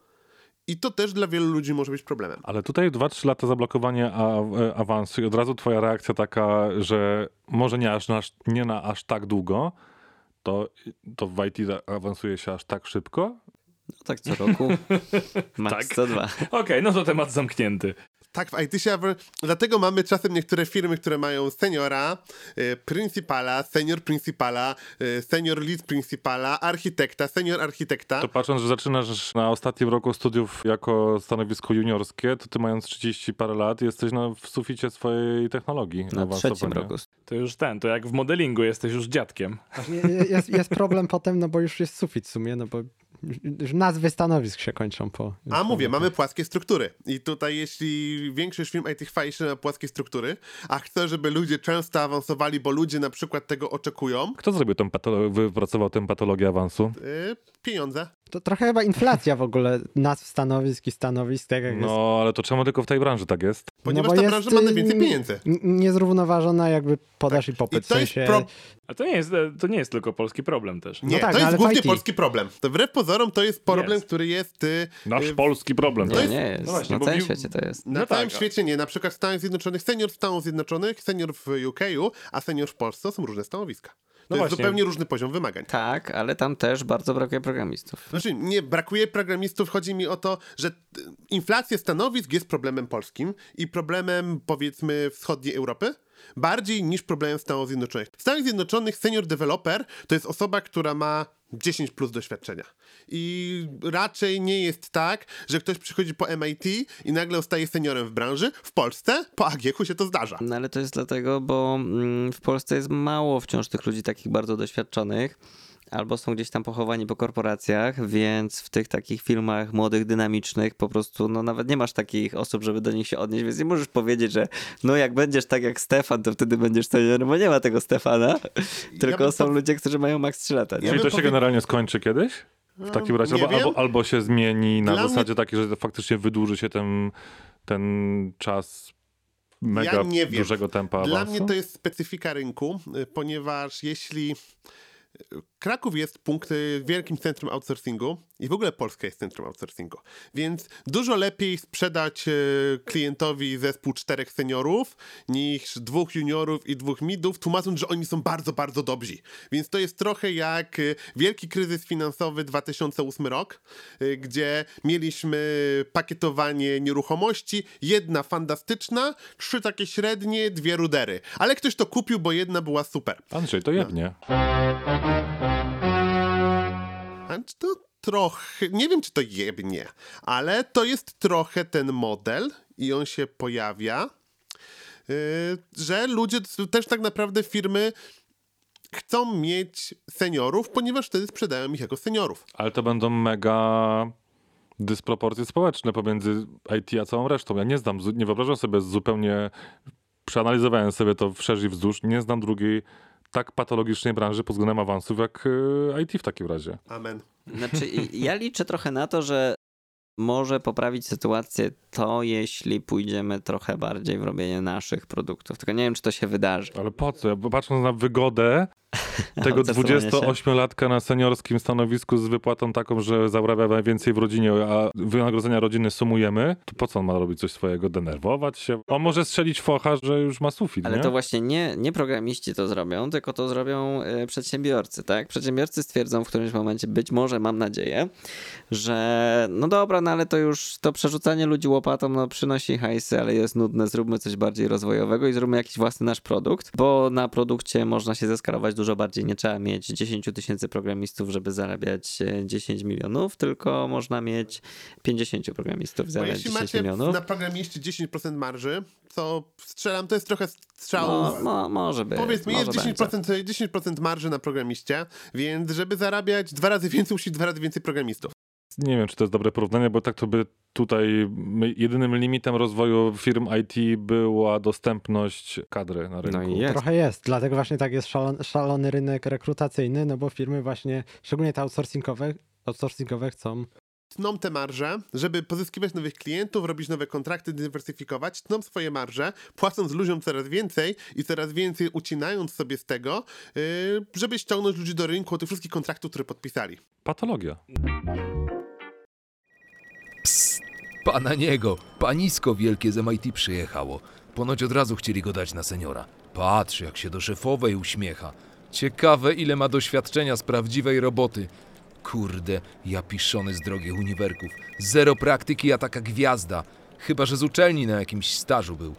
I to też dla wielu ludzi może być problemem. Ale tutaj 2-3 lata zablokowanie a, e, awansu i od razu twoja reakcja taka, że może nie, aż, na, nie na aż tak długo, to, to w IT awansuje się aż tak szybko? No tak co roku. (laughs) Max Tak. 102. Okej, no to temat zamknięty. Tak, w IT Dlatego mamy czasem niektóre firmy, które mają seniora, y, principala, senior principala, y, senior lead principala, architekta, senior architekta. To patrząc, że zaczynasz na ostatnim roku studiów jako stanowisko juniorskie, to ty mając 30 parę lat jesteś na, w suficie swojej technologii. Na trzecim roku. To już ten, to jak w modelingu jesteś już dziadkiem. Właśnie Jest, jest problem potem, no bo już jest sufit w sumie, no bo nazwy stanowisk się kończą po... A mówię, mamy płaskie struktury. I tutaj, jeśli większość firm IT chwali się na płaskie struktury, a chce, żeby ludzie często awansowali, bo ludzie na przykład tego oczekują, Kto zrobił tą patolo- wypracował tę patologię awansu? y, pieniądze. To trochę chyba inflacja w ogóle nazw stanowisk i stanowisk, tak jak jest. No, ale to czemu tylko w tej branży tak jest? Ponieważ bo ta jest, branża ma najwięcej y, pieniędzy. n- Niezrównoważona jakby podaż i popyt. I to w jest sensie... pro- A to nie jest, to nie jest tylko polski problem też. Nie, tak, to no jest głównie IT. polski problem. To wbrew pozorom to jest problem, Jest. który jest y, Nasz y, polski problem. Nie, tak? nie jest. No właśnie, na całym w- świecie to jest. Na No całym tak, świecie nie. Na przykład w Stanach Zjednoczonych senior w Stanach Zjednoczonych, senior w UK, a senior w Polsce to są różne stanowiska. To No jest właśnie. zupełnie różny poziom wymagań. Tak, ale tam też bardzo brakuje programistów. Znaczy, nie brakuje programistów, chodzi mi o to, że inflacja stanowisk jest problemem polskim i problemem, powiedzmy, wschodniej Europy, bardziej niż problemem Stanów Zjednoczonych. W Stanach Zjednoczonych senior developer to jest osoba, która ma 10 plus doświadczenia. I raczej nie jest tak, że ktoś przychodzi po MIT i nagle zostaje seniorem w branży. W Polsce po AGH się to zdarza. No ale to jest dlatego, bo mm, w Polsce jest mało wciąż tych ludzi takich bardzo doświadczonych. Albo są gdzieś tam pochowani po korporacjach, więc w tych takich filmach młodych, dynamicznych po prostu, no nawet nie masz takich osób, żeby do nich się odnieść, więc nie możesz powiedzieć, że no jak będziesz tak jak Stefan, to wtedy będziesz seniorem, bo nie ma tego Stefana, tylko bym są po- ludzie, którzy mają maks 3 lata. Ja Czyli to się powie- generalnie skończy kiedyś? W takim razie, albo, wiem. albo, albo się zmieni na Dla mnie- zasadzie takiej, że faktycznie wydłuży się ten, ten czas mega Ja nie wiem. dużego tempa Dla awansu? mnie to jest specyfika rynku, y, ponieważ jeśli Kraków jest punkt, y, wielkim centrum outsourcingu i w ogóle Polska jest centrum outsourcingu, więc dużo lepiej sprzedać y, klientowi zespół czterech seniorów niż dwóch juniorów i dwóch midów, tłumacząc, że oni są bardzo, bardzo dobrzy. Więc to jest trochę jak y, wielki kryzys finansowy 2008 rok, gdzie mieliśmy pakietowanie nieruchomości, jedna fantastyczna, trzy takie średnie, dwie rudery. Ale ktoś to kupił, bo jedna była super. Andrzej, to jebnie. A czy to trochę, nie wiem czy to jebnie, ale to jest trochę ten model i on się pojawia, yy, że ludzie, też tak naprawdę firmy chcą mieć seniorów, ponieważ wtedy sprzedają ich jako seniorów. Ale to będą mega dysproporcje społeczne pomiędzy IT a całą resztą. Ja nie znam, nie wyobrażam sobie zupełnie, przeanalizowałem sobie to wszerz i wzdłuż, nie znam drugiej tak patologicznej branży pod względem awansów jak y, IT w takim razie. Amen. Znaczy, ja liczę trochę na to, że może poprawić sytuację to, jeśli pójdziemy trochę bardziej w robienie naszych produktów. Tylko nie wiem, czy to się wydarzy. Ale po co? Ja patrząc na wygodę (laughs) tego Testowania się. 28-latka na seniorskim stanowisku z wypłatą taką, że zarabia najwięcej w rodzinie, a wynagrodzenia rodziny sumujemy, to po co on ma robić coś swojego? Denerwować się? On może strzelić focha, że już ma sufit, Ale nie? to właśnie nie, nie programiści to zrobią, tylko to zrobią e, przedsiębiorcy, tak? Przedsiębiorcy stwierdzą w którymś momencie, być może, mam nadzieję, że no dobra, no ale to już, to przerzucanie ludzi łopatą, no przynosi hajsy, ale jest nudne, zróbmy coś bardziej rozwojowego i zróbmy jakiś własny nasz produkt, bo na produkcie można się zeskalować dużo bardziej, nie trzeba mieć 10 tysięcy programistów, żeby zarabiać e, 10 milionów, tylko można mieć 50 programistów, zarabiać jeśli 10 macie milionów. na programiście 10% marży, to strzelam, to jest trochę strzał. No, mo, może być. Powiedzmy, może jest 10%, 10% marży na programiście, więc żeby zarabiać dwa razy więcej, musi dwa razy więcej programistów. Nie wiem, czy to jest dobre porównanie, bo tak to by tutaj jedynym limitem rozwoju firm IT była dostępność kadry na rynku. No i jest. Trochę jest, dlatego właśnie tak jest szalony, szalony rynek rekrutacyjny, no bo firmy właśnie, szczególnie te outsourcingowe, outsourcingowe chcą Tną te marże, żeby pozyskiwać nowych klientów, robić nowe kontrakty, dywersyfikować, tną swoje marże, płacąc ludziom coraz więcej i coraz więcej ucinając sobie z tego, yy, żeby ściągnąć ludzi do rynku od tych wszystkich kontraktów, które podpisali. Patologia. Psst, pana niego. Panisko wielkie z MIT przyjechało. Ponoć od razu chcieli go dać na seniora. Patrz, jak się do szefowej uśmiecha. Ciekawe, ile ma doświadczenia z prawdziwej roboty. Kurde, ja piszony z drogich uniwerków. Zero praktyki, a taka gwiazda. Chyba, że z uczelni na jakimś stażu był.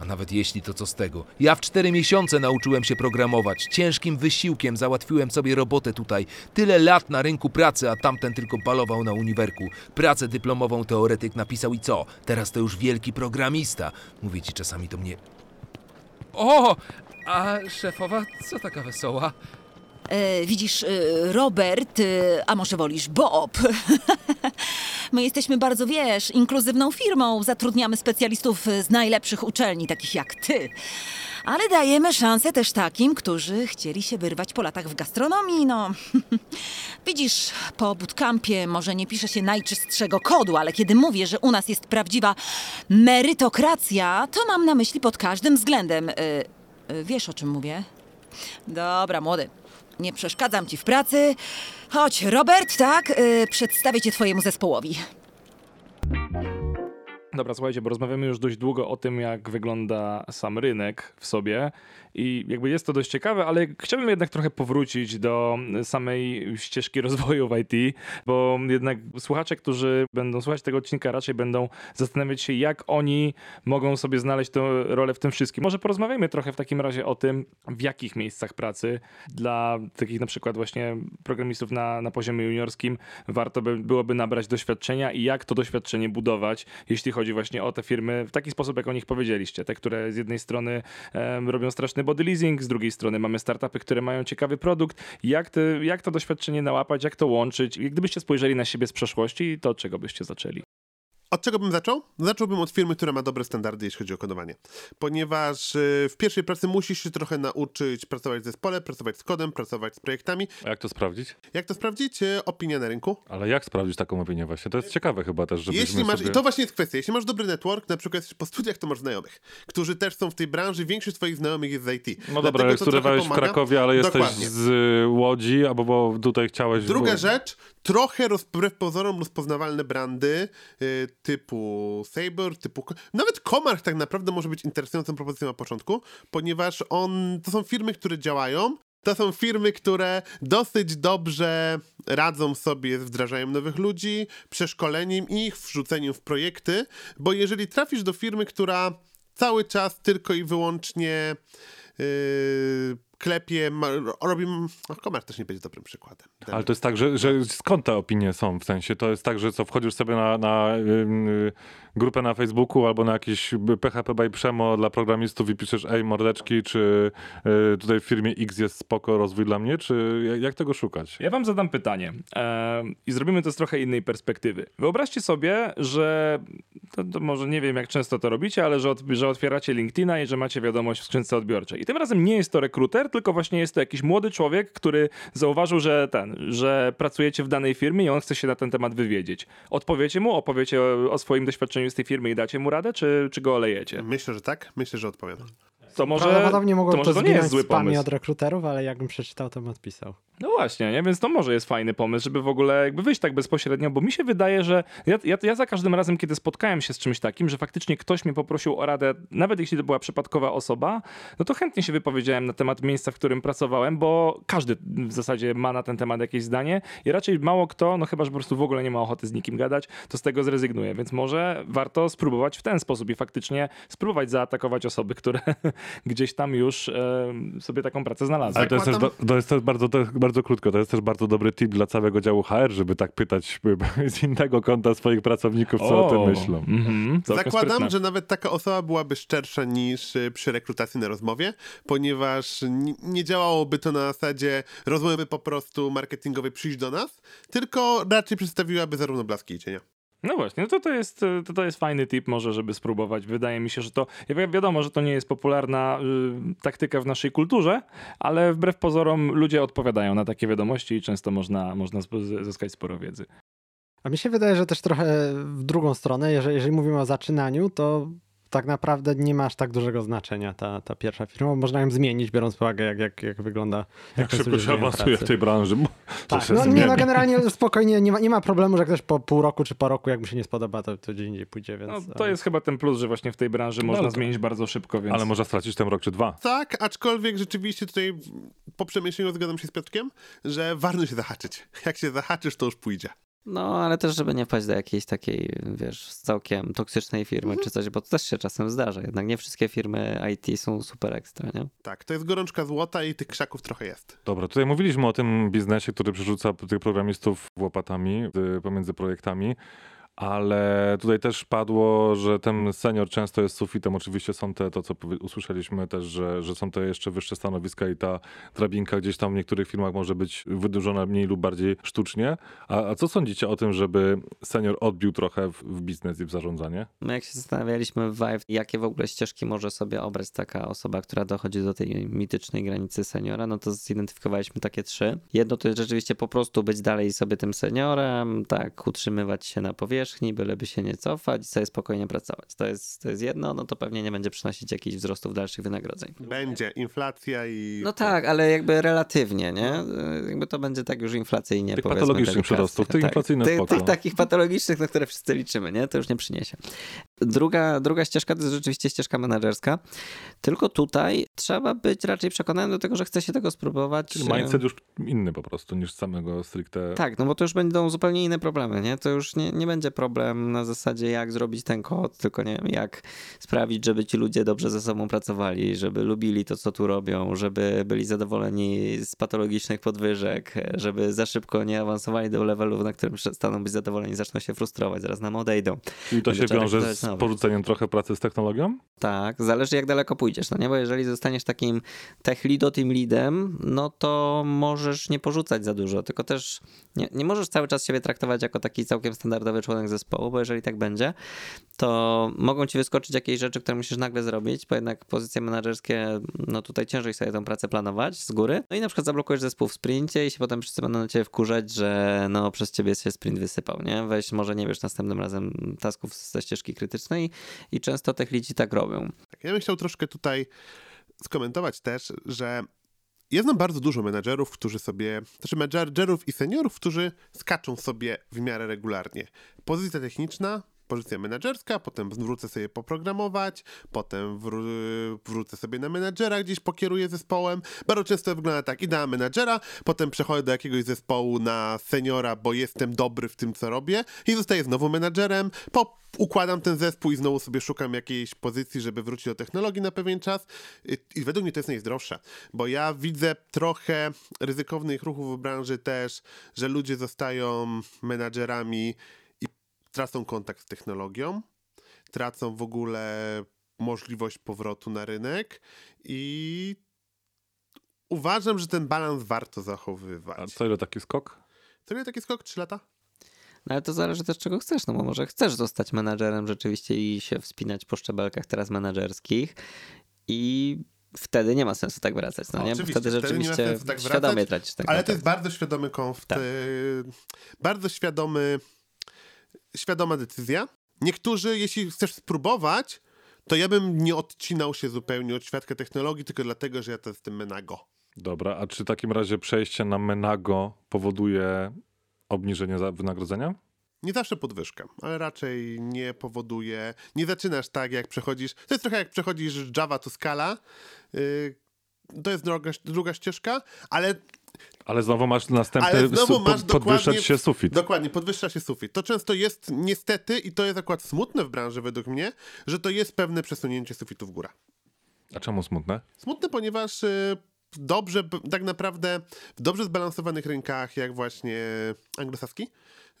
A nawet jeśli, to co z tego? Ja w cztery miesiące nauczyłem się programować. Ciężkim wysiłkiem załatwiłem sobie robotę tutaj. Tyle lat na rynku pracy, a tamten tylko balował na uniwerku. Pracę dyplomową teoretyk napisał i co? Teraz to już wielki programista. Mówię ci, czasami to mnie... O! A szefowa, co taka wesoła? E, widzisz, e, Robert, e, a może wolisz Bob? (laughs) My jesteśmy bardzo, wiesz, inkluzywną firmą. Zatrudniamy specjalistów z najlepszych uczelni, takich jak ty. Ale dajemy szansę też takim, którzy chcieli się wyrwać po latach w gastronomii, no. (laughs) Widzisz, po bootcampie może nie pisze się najczystszego kodu, ale kiedy mówię, że u nas jest prawdziwa merytokracja, to mam na myśli pod każdym względem. Wiesz, o czym mówię? Dobra, młody. Nie przeszkadzam ci w pracy. Chodź, Robert, tak? Yy, przedstawię cię twojemu zespołowi. Dobra, słuchajcie, bo rozmawiamy już dość długo o tym, jak wygląda sam rynek w sobie i jakby jest to dość ciekawe, ale chciałbym jednak trochę powrócić do samej ścieżki rozwoju w IT, bo jednak słuchacze, którzy będą słuchać tego odcinka, raczej będą zastanawiać się, jak oni mogą sobie znaleźć tę rolę w tym wszystkim. Może porozmawiajmy trochę w takim razie o tym, w jakich miejscach pracy dla takich na przykład właśnie programistów na, na poziomie juniorskim warto by, byłoby nabrać doświadczenia i jak to doświadczenie budować, jeśli chodzi właśnie o te firmy w taki sposób, jak o nich powiedzieliście. Te, które z jednej strony robią straszny body leasing, z drugiej strony mamy startupy, które mają ciekawy produkt. Jak, te, jak to doświadczenie nałapać, jak to łączyć? Gdybyście spojrzeli na siebie z przeszłości, to od czego byście zaczęli? Od czego bym zaczął? Zacząłbym od firmy, która ma dobre standardy, jeśli chodzi o kodowanie. Ponieważ y, w pierwszej pracy musisz się trochę nauczyć pracować w zespole, pracować z kodem, pracować z projektami. A jak to sprawdzić? Jak to sprawdzić? Y, Opinia na rynku. Ale jak sprawdzić taką opinię właśnie? To jest ciekawe chyba też, żebyśmy Jeśli masz, sobie... I to właśnie jest kwestia. Jeśli masz dobry network, na przykład po studiach, to masz znajomych, którzy też są w tej branży. Większość twoich znajomych jest z IT. No dobra, ale studiowałeś w. Krakowie, ale jesteś Dokładnie. z y, Łodzi, albo bo tutaj chciałeś... Druga bo... rzecz, trochę roz, wbrew pozorom rozpoznawalne brandy y, typu Saber, typu... Nawet Komarch tak naprawdę może być interesującą propozycją na początku, ponieważ on, to są firmy, które działają, to są firmy, które dosyć dobrze radzą sobie z wdrażaniem nowych ludzi, przeszkoleniem ich, wrzuceniem w projekty, bo jeżeli trafisz do firmy, która cały czas tylko i wyłącznie yy, klepie, ma, robi... No, Komar też nie będzie dobrym przykładem. Ale to jest tak, że, że skąd te opinie są w sensie? To jest tak, że co, wchodzisz sobie na, na y, grupę na Facebooku albo na jakiś PHP by Przemo dla programistów i piszesz ej mordeczki, czy y, tutaj w firmie X jest spoko rozwój dla mnie, czy jak, jak tego szukać? Ja wam zadam pytanie e, i zrobimy to z trochę innej perspektywy. Wyobraźcie sobie, że to, to może nie wiem jak często to robicie, ale że, od, że otwieracie LinkedIna i że macie wiadomość w skrzynce odbiorczej. I tym razem nie jest to rekruter, tylko właśnie jest to jakiś młody człowiek, który zauważył, że ten, że pracujecie w danej firmie i on chce się na ten temat wywiedzieć. Odpowiecie mu, opowiecie o, o swoim doświadczeniu z tej firmy i dacie mu radę, czy, czy go olejecie? Myślę, że tak. Myślę, że odpowiem. to może Prawdopodobnie mogło to, to, może to nie jest zły pomysł. od rekruterów, ale jakbym przeczytał, to bym odpisał. No właśnie, nie? więc to może jest fajny pomysł, żeby w ogóle jakby wyjść tak bezpośrednio, bo mi się wydaje, że ja, ja, ja za każdym razem, kiedy spotkałem się z czymś takim, że faktycznie ktoś mnie poprosił o radę, nawet jeśli to była przypadkowa osoba, no to chętnie się wypowiedziałem na temat miejsca, w którym pracowałem, bo każdy w zasadzie ma na ten temat jakieś zdanie i raczej mało kto, no chyba, że po prostu w ogóle nie ma ochoty z nikim gadać, to z tego zrezygnuje, więc może warto spróbować w ten sposób i faktycznie spróbować zaatakować osoby, które (laughs) gdzieś tam już e, sobie taką pracę znalazły. Ale to jest, też, do- to jest bardzo, to jest bardzo krótko, to jest też bardzo dobry tip dla całego działu HR, żeby tak pytać (laughs) z innego konta swoich pracowników, co o, tym myślą. Mhm, całkiem Zakładam, sprytne. że nawet taka osoba byłaby szczersza niż y, przy rekrutacji na rozmowie, ponieważ n- nie działałoby to na zasadzie rozmowy po prostu marketingowej przyjść do nas, tylko raczej przedstawiłaby zarówno blaski i cienia. No właśnie, no to, to, jest, to, to jest fajny tip może, żeby spróbować. Wydaje mi się, że to, wi- wiadomo, że to nie jest popularna y, taktyka w naszej kulturze, ale wbrew pozorom ludzie odpowiadają na takie wiadomości i często można, można zyskać sporo wiedzy. A mi się wydaje, że też trochę w drugą stronę, jeżeli, jeżeli mówimy o zaczynaniu, to tak naprawdę nie ma aż tak dużego znaczenia ta, ta pierwsza firma. Można ją zmienić, biorąc pod uwagę, jak, jak, jak wygląda. Jak to szybko się awansuje w tej branży. Tak, się no nie, no generalnie spokojnie, nie ma, nie ma problemu, że ktoś po pół roku czy po roku, jak mu się nie spodoba, to, to gdzie indziej pójdzie, więc... No, to jest chyba ten plus, że właśnie w tej branży można ale to- zmienić bardzo szybko, więc... Ale można stracić ten rok czy dwa. Tak, aczkolwiek rzeczywiście tutaj po przemyśleniu zgadzam się z Piotrkiem, że warto się zahaczyć. Jak się zahaczysz, to już pójdzie. No, ale też, żeby nie wpaść do jakiejś takiej, wiesz, całkiem toksycznej firmy czy coś, bo to też się czasem zdarza. Jednak nie wszystkie firmy IT są super ekstra, nie? Tak, to jest gorączka złota i tych krzaków trochę jest. Dobra, tutaj mówiliśmy o tym biznesie, który przerzuca tych programistów łopatami y, pomiędzy projektami, ale tutaj też padło, że ten senior często jest sufitem. Oczywiście są te, to co usłyszeliśmy też, że, że są te jeszcze wyższe stanowiska i ta drabinka gdzieś tam w niektórych firmach może być wydłużona mniej lub bardziej sztucznie. A, a co sądzicie o tym, żeby senior odbił trochę w, w biznes i w zarządzanie? My jak się zastanawialiśmy w Vive, jakie w ogóle ścieżki może sobie obrać taka osoba, która dochodzi do tej mitycznej granicy seniora, no to zidentyfikowaliśmy takie trzy. Jedno to jest rzeczywiście po prostu być dalej sobie tym seniorem, tak, utrzymywać się na powierzchni, byleby się nie cofać i sobie spokojnie pracować. To jest, to jest jedno, no to pewnie nie będzie przynosić jakichś wzrostów dalszych wynagrodzeń. Będzie inflacja i... No tak, ale jakby relatywnie, nie? Jakby to będzie tak już inflacyjnie, Tych powiedzmy. patologicznych przyrostów, tych inflacyjnych tych, spoko. tych takich patologicznych, na które wszyscy liczymy, nie? To już nie przyniesie. Druga, druga ścieżka to jest rzeczywiście ścieżka menedżerska, tylko tutaj trzeba być raczej przekonanym do tego, że chce się tego spróbować. Czyli mindset już inny po prostu niż samego stricte... Tak, no bo to już będą zupełnie inne problemy, nie? To już nie, nie będzie problem na zasadzie jak zrobić ten kod, tylko nie wiem, jak sprawić, żeby ci ludzie dobrze ze sobą pracowali, żeby lubili to, co tu robią, żeby byli zadowoleni z patologicznych podwyżek, żeby za szybko nie awansowali do levelu, na którym przestaną być zadowoleni, zaczną się frustrować, zaraz nam odejdą. I to Będzie się wiąże z porzuceniem trochę pracy z technologią? Tak, zależy jak daleko pójdziesz, no nie? Bo jeżeli zostaniesz takim tech leado, team leadem, no to możesz nie porzucać za dużo, tylko też nie, nie możesz cały czas siebie traktować jako taki całkiem standardowy członek zespołu, bo jeżeli tak będzie, to mogą ci wyskoczyć jakieś rzeczy, które musisz nagle zrobić, bo jednak pozycje menedżerskie, no tutaj ciężej sobie tą pracę planować z góry. No i na przykład zablokujesz zespół w sprincie i się potem wszyscy będą na ciebie wkurzać, że no przez ciebie się sprint wysypał, nie? Weź może nie wiesz następnym razem tasków ze ścieżki krytycznej i często tech lidzi tak robią. Tak, ja bym chciał troszkę tutaj skomentować też, że ja znam bardzo dużo menadżerów, którzy sobie, znaczy menadżerów i seniorów, którzy skaczą sobie w miarę regularnie. Pozycja techniczna, pozycja menadżerska, potem wrócę sobie poprogramować, potem wró- wrócę sobie na menadżera, gdzieś pokieruję zespołem. Bardzo często wygląda tak, idę na menadżera, potem przechodzę do jakiegoś zespołu na seniora, bo jestem dobry w tym, co robię i zostaję znowu menadżerem, po układam ten zespół i znowu sobie szukam jakiejś pozycji, żeby wrócić do technologii na pewien czas. I- według mnie to jest najzdrowsze, bo ja widzę trochę ryzykownych ruchów w branży też, że ludzie zostają menadżerami i tracą kontakt z technologią, tracą w ogóle możliwość powrotu na rynek i uważam, że ten balans warto A zachowywać. co ile taki skok? To nie taki skok 3 lata? No ale to zależy też czego chcesz, no bo może chcesz zostać menadżerem rzeczywiście i się wspinać po szczebelkach teraz menadżerskich i wtedy nie ma sensu tak wracać, no nie? Bo Oczywiście, wtedy wtedy nie ma rzeczywiście sensu tak świadomie wracać, tracisz ten Ale to jest bardzo świadomy konf... Tak. y, bardzo świadomy, świadoma decyzja. Niektórzy, jeśli chcesz spróbować, to ja bym nie odcinał się zupełnie od świadka technologii, tylko dlatego, że ja to jestem menago. Dobra, a czy w takim razie przejście na Menago powoduje obniżenie wynagrodzenia? Nie zawsze podwyżkę, ale raczej nie powoduje. Nie zaczynasz tak, jak przechodzisz. To jest trochę jak przechodzisz Java to Scala. Yy, to jest druga, druga ścieżka, ale Ale znowu masz następny, Ale znowu masz podwyższać się sufit. Dokładnie, podwyższa się sufit. To często jest niestety, i to jest akurat smutne w branży według mnie, że to jest pewne przesunięcie sufitu w górę. A czemu smutne? Smutne, ponieważ y, dobrze, tak naprawdę w dobrze zbalansowanych rynkach, jak właśnie anglosaski,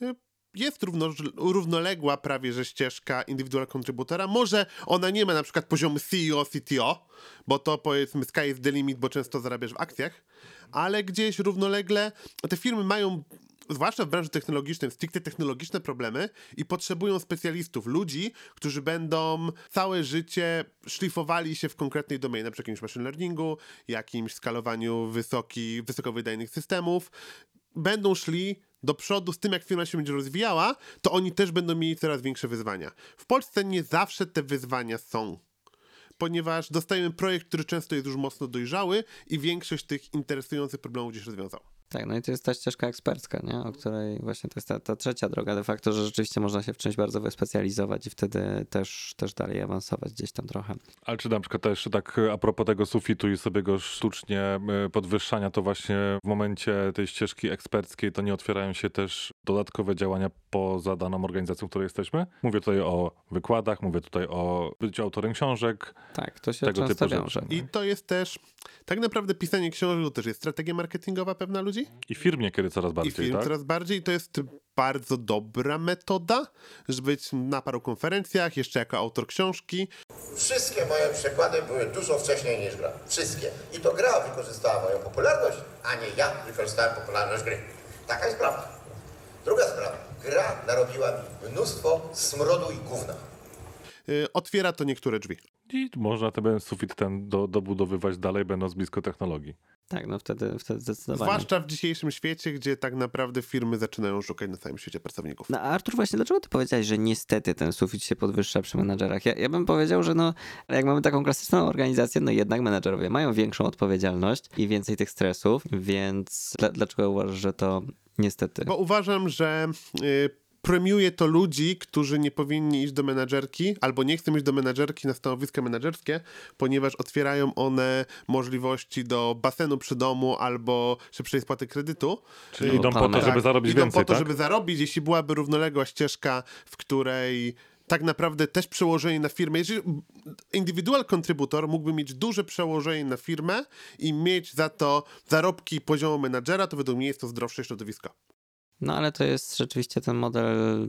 y, jest równo, równoległa prawie, że ścieżka indywidual kontrybutora. Może ona nie ma na przykład poziomu CEO, CTO, bo to powiedzmy sky is the limit, bo często zarabiasz w akcjach, ale gdzieś równolegle te firmy mają zwłaszcza w branży technologicznej, stricte technologiczne problemy i potrzebują specjalistów, ludzi, którzy będą całe życie szlifowali się w konkretnej domenie, na przykład jakimś machine learningu, jakimś skalowaniu wysoki, wysokowydajnych systemów. Będą szli do przodu z tym, jak firma się będzie rozwijała, to oni też będą mieli coraz większe wyzwania. W Polsce nie zawsze te wyzwania są ponieważ dostajemy projekt, który często jest już mocno dojrzały i większość tych interesujących problemów gdzieś rozwiązał. Tak, no i to jest ta ścieżka ekspercka, nie? o której właśnie to jest ta, ta trzecia droga de facto, że rzeczywiście można się w czymś bardzo wyspecjalizować i wtedy też, też dalej awansować gdzieś tam trochę. Ale czy na przykład też tak a propos tego sufitu i sobie go sztucznie e, podwyższania, to właśnie w momencie tej ścieżki eksperckiej to nie otwierają się też dodatkowe działania poza daną organizacją, w której jesteśmy? Mówię tutaj o wykładach, mówię tutaj o byciu autorem książek. Tak, to się tego często typu wiąże. rzeczy. I to jest też, tak naprawdę pisanie książek to też jest strategia marketingowa pewna ludzi I w firmie, kiedy coraz i bardziej, firm tak? coraz bardziej. To jest bardzo dobra metoda, żeby być na paru konferencjach, jeszcze jako autor książki. Wszystkie moje przykłady były dużo wcześniej niż gra. Wszystkie. I to gra wykorzystała moją popularność, a nie ja wykorzystałem popularność gry. Taka jest prawda. Druga sprawa. Gra narobiła mi mnóstwo smrodu i gówna. Y, Otwiera to niektóre drzwi. I można ten sufit ten do, dobudowywać dalej, będąc blisko technologii. Tak, no wtedy, wtedy zdecydowanie. Zwłaszcza w dzisiejszym świecie, gdzie tak naprawdę firmy zaczynają szukać na całym świecie pracowników. No a Artur, właśnie dlaczego ty powiedziałeś, że niestety ten sufit się podwyższa przy menadżerach? Ja, ja bym powiedział, że no, jak mamy taką klasyczną organizację, no jednak menadżerowie mają większą odpowiedzialność i więcej tych stresów, więc dla, dlaczego uważasz, że to niestety? Bo uważam, że y, premiuje to ludzi, którzy nie powinni iść do menadżerki albo nie chcą iść do menadżerki na stanowiska menadżerskie, ponieważ otwierają one możliwości do basenu przy domu albo szybszej spłaty kredytu. Czyli idą po to, żeby zarobić idą więcej, po to, tak? żeby zarobić, jeśli byłaby równoległa ścieżka, w której tak naprawdę też przełożenie na firmę. Jeżeli indywidual kontrybutor mógłby mieć duże przełożenie na firmę i mieć za to zarobki poziomu menadżera, to według mnie jest to zdrowsze środowisko. No ale to jest rzeczywiście ten model.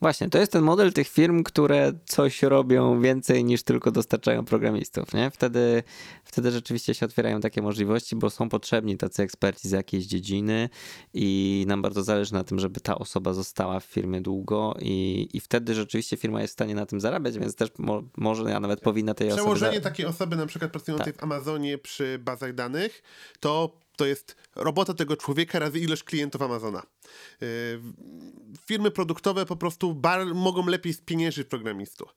Właśnie, to jest ten model tych firm, które coś robią więcej niż tylko dostarczają programistów, nie? Wtedy, wtedy rzeczywiście się otwierają takie możliwości, bo są potrzebni tacy eksperci z jakiejś dziedziny i nam bardzo zależy na tym, żeby ta osoba została w firmie długo i, i wtedy rzeczywiście firma jest w stanie na tym zarabiać, więc też mo, może, a nawet powinna tej osoby... Przełożenie takiej osoby, na przykład pracującej Tak. w Amazonie przy bazach danych, to, to jest robota tego człowieka razy ilość klientów Amazona. Yy, firmy produktowe po prostu bar- mogą lepiej spieniężyć programistów.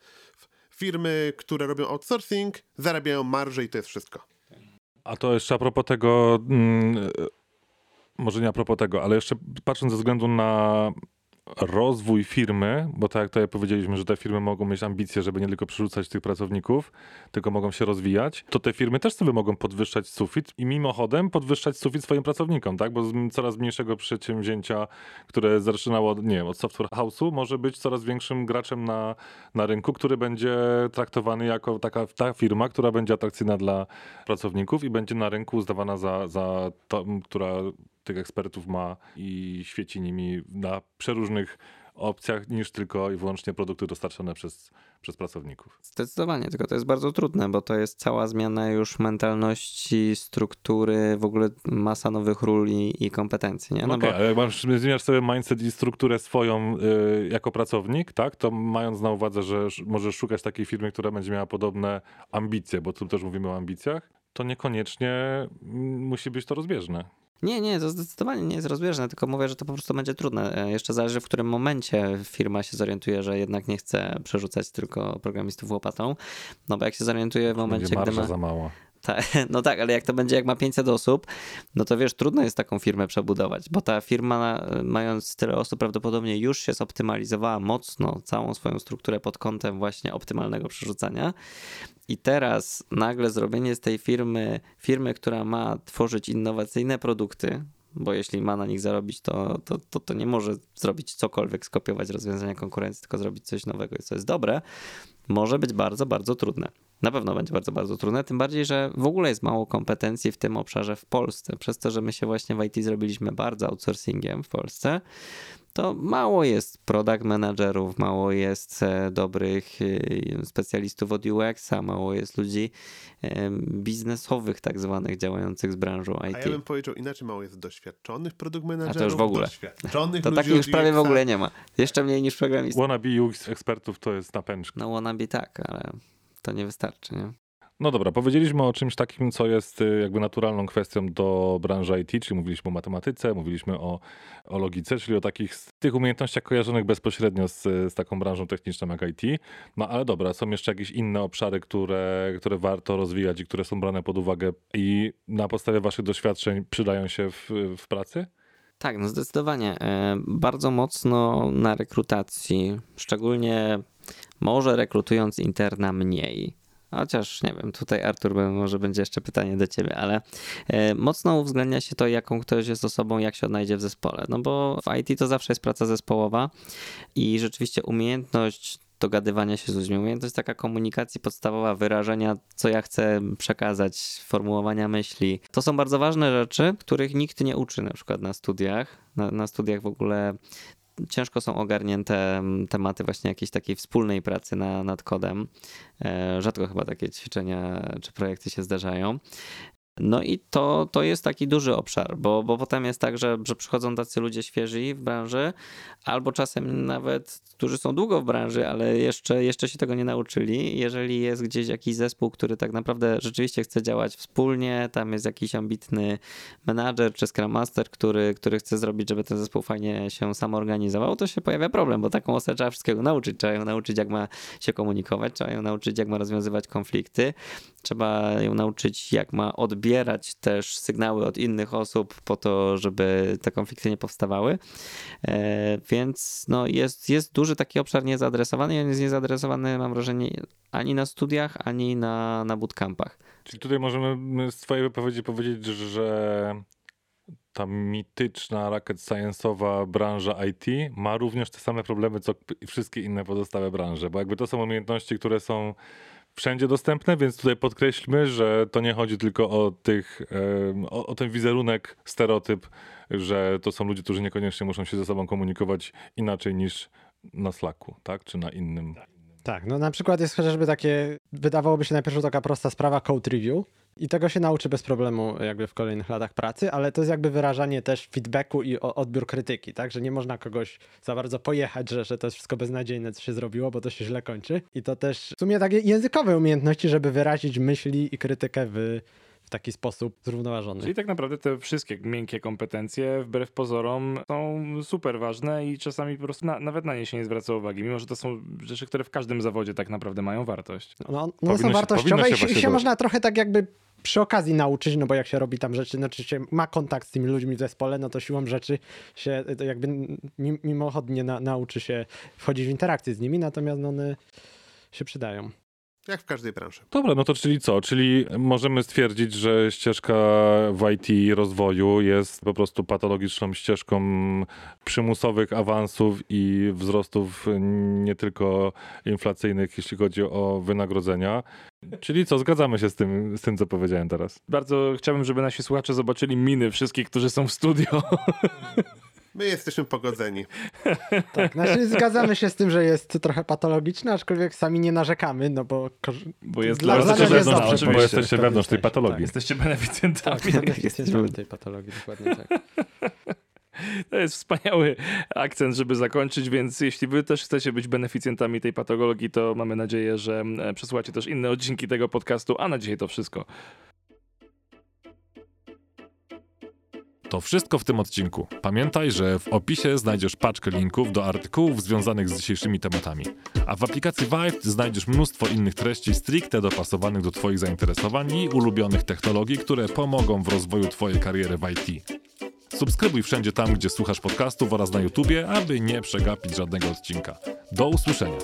Firmy, które robią outsourcing, zarabiają marże i to jest wszystko. A to jeszcze a propos tego, mm, e, może nie a propos tego, ale jeszcze patrząc ze względu na rozwój firmy, bo tak jak tutaj powiedzieliśmy, że te firmy mogą mieć ambicje, żeby nie tylko przerzucać tych pracowników, tylko mogą się rozwijać, to te firmy też sobie mogą podwyższać sufit i mimochodem podwyższać sufit swoim pracownikom, tak? Bo z coraz mniejszego przedsięwzięcia, które zaczynało, nie wiem, od software house'u, może być coraz większym graczem na, na rynku, który będzie traktowany jako taka ta firma, która będzie atrakcyjna dla pracowników i będzie na rynku uznawana za, za tą, która tych ekspertów ma i świeci nimi na przeróżnych opcjach niż tylko i wyłącznie produkty dostarczane przez, przez pracowników. Zdecydowanie, tylko to jest bardzo trudne, bo to jest cała zmiana już mentalności, struktury, w ogóle masa nowych ról i, i kompetencji, nie? No Okej, bo ale jak masz, zmieniasz sobie mindset i strukturę swoją y, jako pracownik, tak, to mając na uwadze, że sz- możesz szukać takiej firmy, która będzie miała podobne ambicje, bo tu też mówimy o ambicjach, to niekoniecznie mm, musi być to rozbieżne. Nie, nie, to zdecydowanie nie jest rozbieżne, tylko mówię, że to po prostu będzie trudne. E, Jeszcze zależy, w którym momencie firma się zorientuje, że jednak nie chce przerzucać tylko programistów łopatą. No bo jak się zorientuje w momencie, gdy ma... za mała. (laughs) No tak, ale jak to będzie, jak ma 500 osób, no to wiesz, trudno jest taką firmę przebudować, bo ta firma, mając tyle osób, prawdopodobnie już się zoptymalizowała mocno całą swoją strukturę pod kątem właśnie optymalnego przerzucania. I teraz nagle zrobienie z tej firmy, firmy, która ma tworzyć innowacyjne produkty, bo jeśli ma na nich zarobić, to, to, to, to nie może zrobić cokolwiek, skopiować rozwiązania konkurencji, tylko zrobić coś nowego, co jest dobre, może być bardzo, bardzo trudne. Na pewno będzie bardzo, bardzo trudne, tym bardziej, że w ogóle jest mało kompetencji w tym obszarze w Polsce. Przez to, że my się właśnie w IT zrobiliśmy bardzo outsourcingiem w Polsce, to mało jest product managerów, mało jest e, dobrych e, specjalistów od UX-a, mało jest ludzi e, biznesowych tak zwanych działających z branżą A IT. ja bym powiedział inaczej, mało jest doświadczonych produkt managerów. A to już w ogóle. Doświadczonych To takich już prawie w ogóle nie ma. Jeszcze mniej niż programistów. Wannabe UX ekspertów to jest napęczka. No wannabe tak, ale to nie wystarczy, nie? No dobra, powiedzieliśmy o czymś takim, co jest y, jakby naturalną kwestią do branży IT, czyli mówiliśmy o matematyce, mówiliśmy o, o logice, czyli o takich tych umiejętnościach kojarzonych bezpośrednio z, z taką branżą techniczną jak IT. No ale dobra, są jeszcze jakieś inne obszary, które, które warto rozwijać i które są brane pod uwagę i na podstawie waszych doświadczeń przydają się w, w pracy? Tak, no zdecydowanie. E, Bardzo mocno na rekrutacji, szczególnie może rekrutując interna mniej. Chociaż nie wiem, tutaj Artur może będzie jeszcze pytanie do ciebie, ale e, mocno uwzględnia się to, jaką ktoś jest osobą, jak się odnajdzie w zespole. No bo w IT to zawsze jest praca zespołowa i rzeczywiście umiejętność dogadywania się z ludźmi, umiejętność taka komunikacji podstawowa, wyrażenia, co ja chcę przekazać, formułowania myśli. To są bardzo ważne rzeczy, których nikt nie uczy na przykład na studiach. Na, na studiach w ogóle ciężko są ogarnięte mm, tematy właśnie jakiejś takiej wspólnej pracy na, nad kodem. E, Rzadko chyba takie ćwiczenia czy projekty się zdarzają. No i to, to jest taki duży obszar, bo, bo potem jest tak, że, że przychodzą tacy ludzie świeżi w branży, albo czasem nawet, którzy są długo w branży, ale jeszcze, jeszcze się tego nie nauczyli. Jeżeli jest gdzieś jakiś zespół, który tak naprawdę rzeczywiście chce działać wspólnie, tam jest jakiś ambitny menadżer czy scrum master, który, który chce zrobić, żeby ten zespół fajnie się samorganizował, to się pojawia problem, bo taką osobę trzeba wszystkiego nauczyć. Trzeba ją nauczyć, jak ma się komunikować, trzeba ją nauczyć, jak ma rozwiązywać konflikty, trzeba ją nauczyć, jak ma odbierać też sygnały od innych osób po to, żeby te konflikty nie powstawały. E, więc no jest, jest duży taki obszar niezaadresowany i on jest niezaadresowany, mam wrażenie, ani na studiach, ani na, na bootcampach. Czyli tutaj możemy z twojej wypowiedzi powiedzieć, że ta mityczna rocket science'owa branża IT ma również te same problemy, co wszystkie inne pozostałe branże, bo jakby to są umiejętności, które są wszędzie dostępne, więc tutaj podkreślmy, że to nie chodzi tylko o tych, o, o ten wizerunek, stereotyp, że to są ludzie, którzy niekoniecznie muszą się ze sobą komunikować inaczej niż na Slacku, tak? Czy na innym. Tak, no na przykład jest chociażby takie, wydawałoby się na pierwszy rzut taka prosta sprawa code review i tego się nauczy bez problemu jakby w kolejnych latach pracy, ale to jest jakby wyrażanie też feedbacku i odbiór krytyki, tak, że nie można kogoś za bardzo pojechać, że, że to jest wszystko beznadziejne, co się zrobiło, bo to się źle kończy. I to też w sumie takie językowe umiejętności, żeby wyrazić myśli i krytykę w, w taki sposób zrównoważony. Czyli tak naprawdę te wszystkie miękkie kompetencje, wbrew pozorom, są super ważne i czasami po prostu na, nawet na nie się nie zwraca uwagi, mimo że to są rzeczy, które w każdym zawodzie tak naprawdę mają wartość. No, no są się- wartościowe powinno i się się, się można trochę tak jakby przy okazji nauczyć, no bo jak się robi tam rzeczy, znaczy się ma kontakt z tymi ludźmi w zespole, no to siłą rzeczy się jakby mim- mimochodnie na, nauczy się wchodzić w interakcję z nimi, natomiast no one się przydają. Jak w każdej branży. Dobra, no to czyli co? Czyli możemy stwierdzić, że ścieżka w IT rozwoju jest po prostu patologiczną ścieżką przymusowych awansów i wzrostów nie tylko inflacyjnych, jeśli chodzi o wynagrodzenia. Czyli co, zgadzamy się z tym, z tym co powiedziałem teraz. Bardzo chciałbym, żeby nasi słuchacze zobaczyli miny wszystkich, którzy są w studio. (laughs) My jesteśmy pogodzeni. (laughs) Tak, znaczy zgadzamy się z tym, że jest trochę patologiczne, aczkolwiek sami nie narzekamy, no bo, Bo jest dla, dla nas nas jest wewnątrz, dobrze. Bo jesteście Tak, wewnątrz tej jesteśmy, patologii. Jesteście beneficjentami. Tak, tak, jesteśmy tej patologii, dokładnie tak. (laughs) To jest wspaniały akcent, żeby zakończyć, więc jeśli wy też chcecie być beneficjentami tej patologii, to mamy nadzieję, że e, przesłuchacie też inne odcinki tego podcastu, a na dzisiaj to wszystko. To wszystko w tym odcinku. Pamiętaj, że w opisie znajdziesz paczkę linków do artykułów związanych z dzisiejszymi tematami. A w aplikacji Vive znajdziesz mnóstwo innych treści stricte dopasowanych do Twoich zainteresowań i ulubionych technologii, które pomogą w rozwoju Twojej kariery w IT. Subskrybuj wszędzie tam, gdzie słuchasz podcastów oraz na YouTubie, aby nie przegapić żadnego odcinka. Do usłyszenia.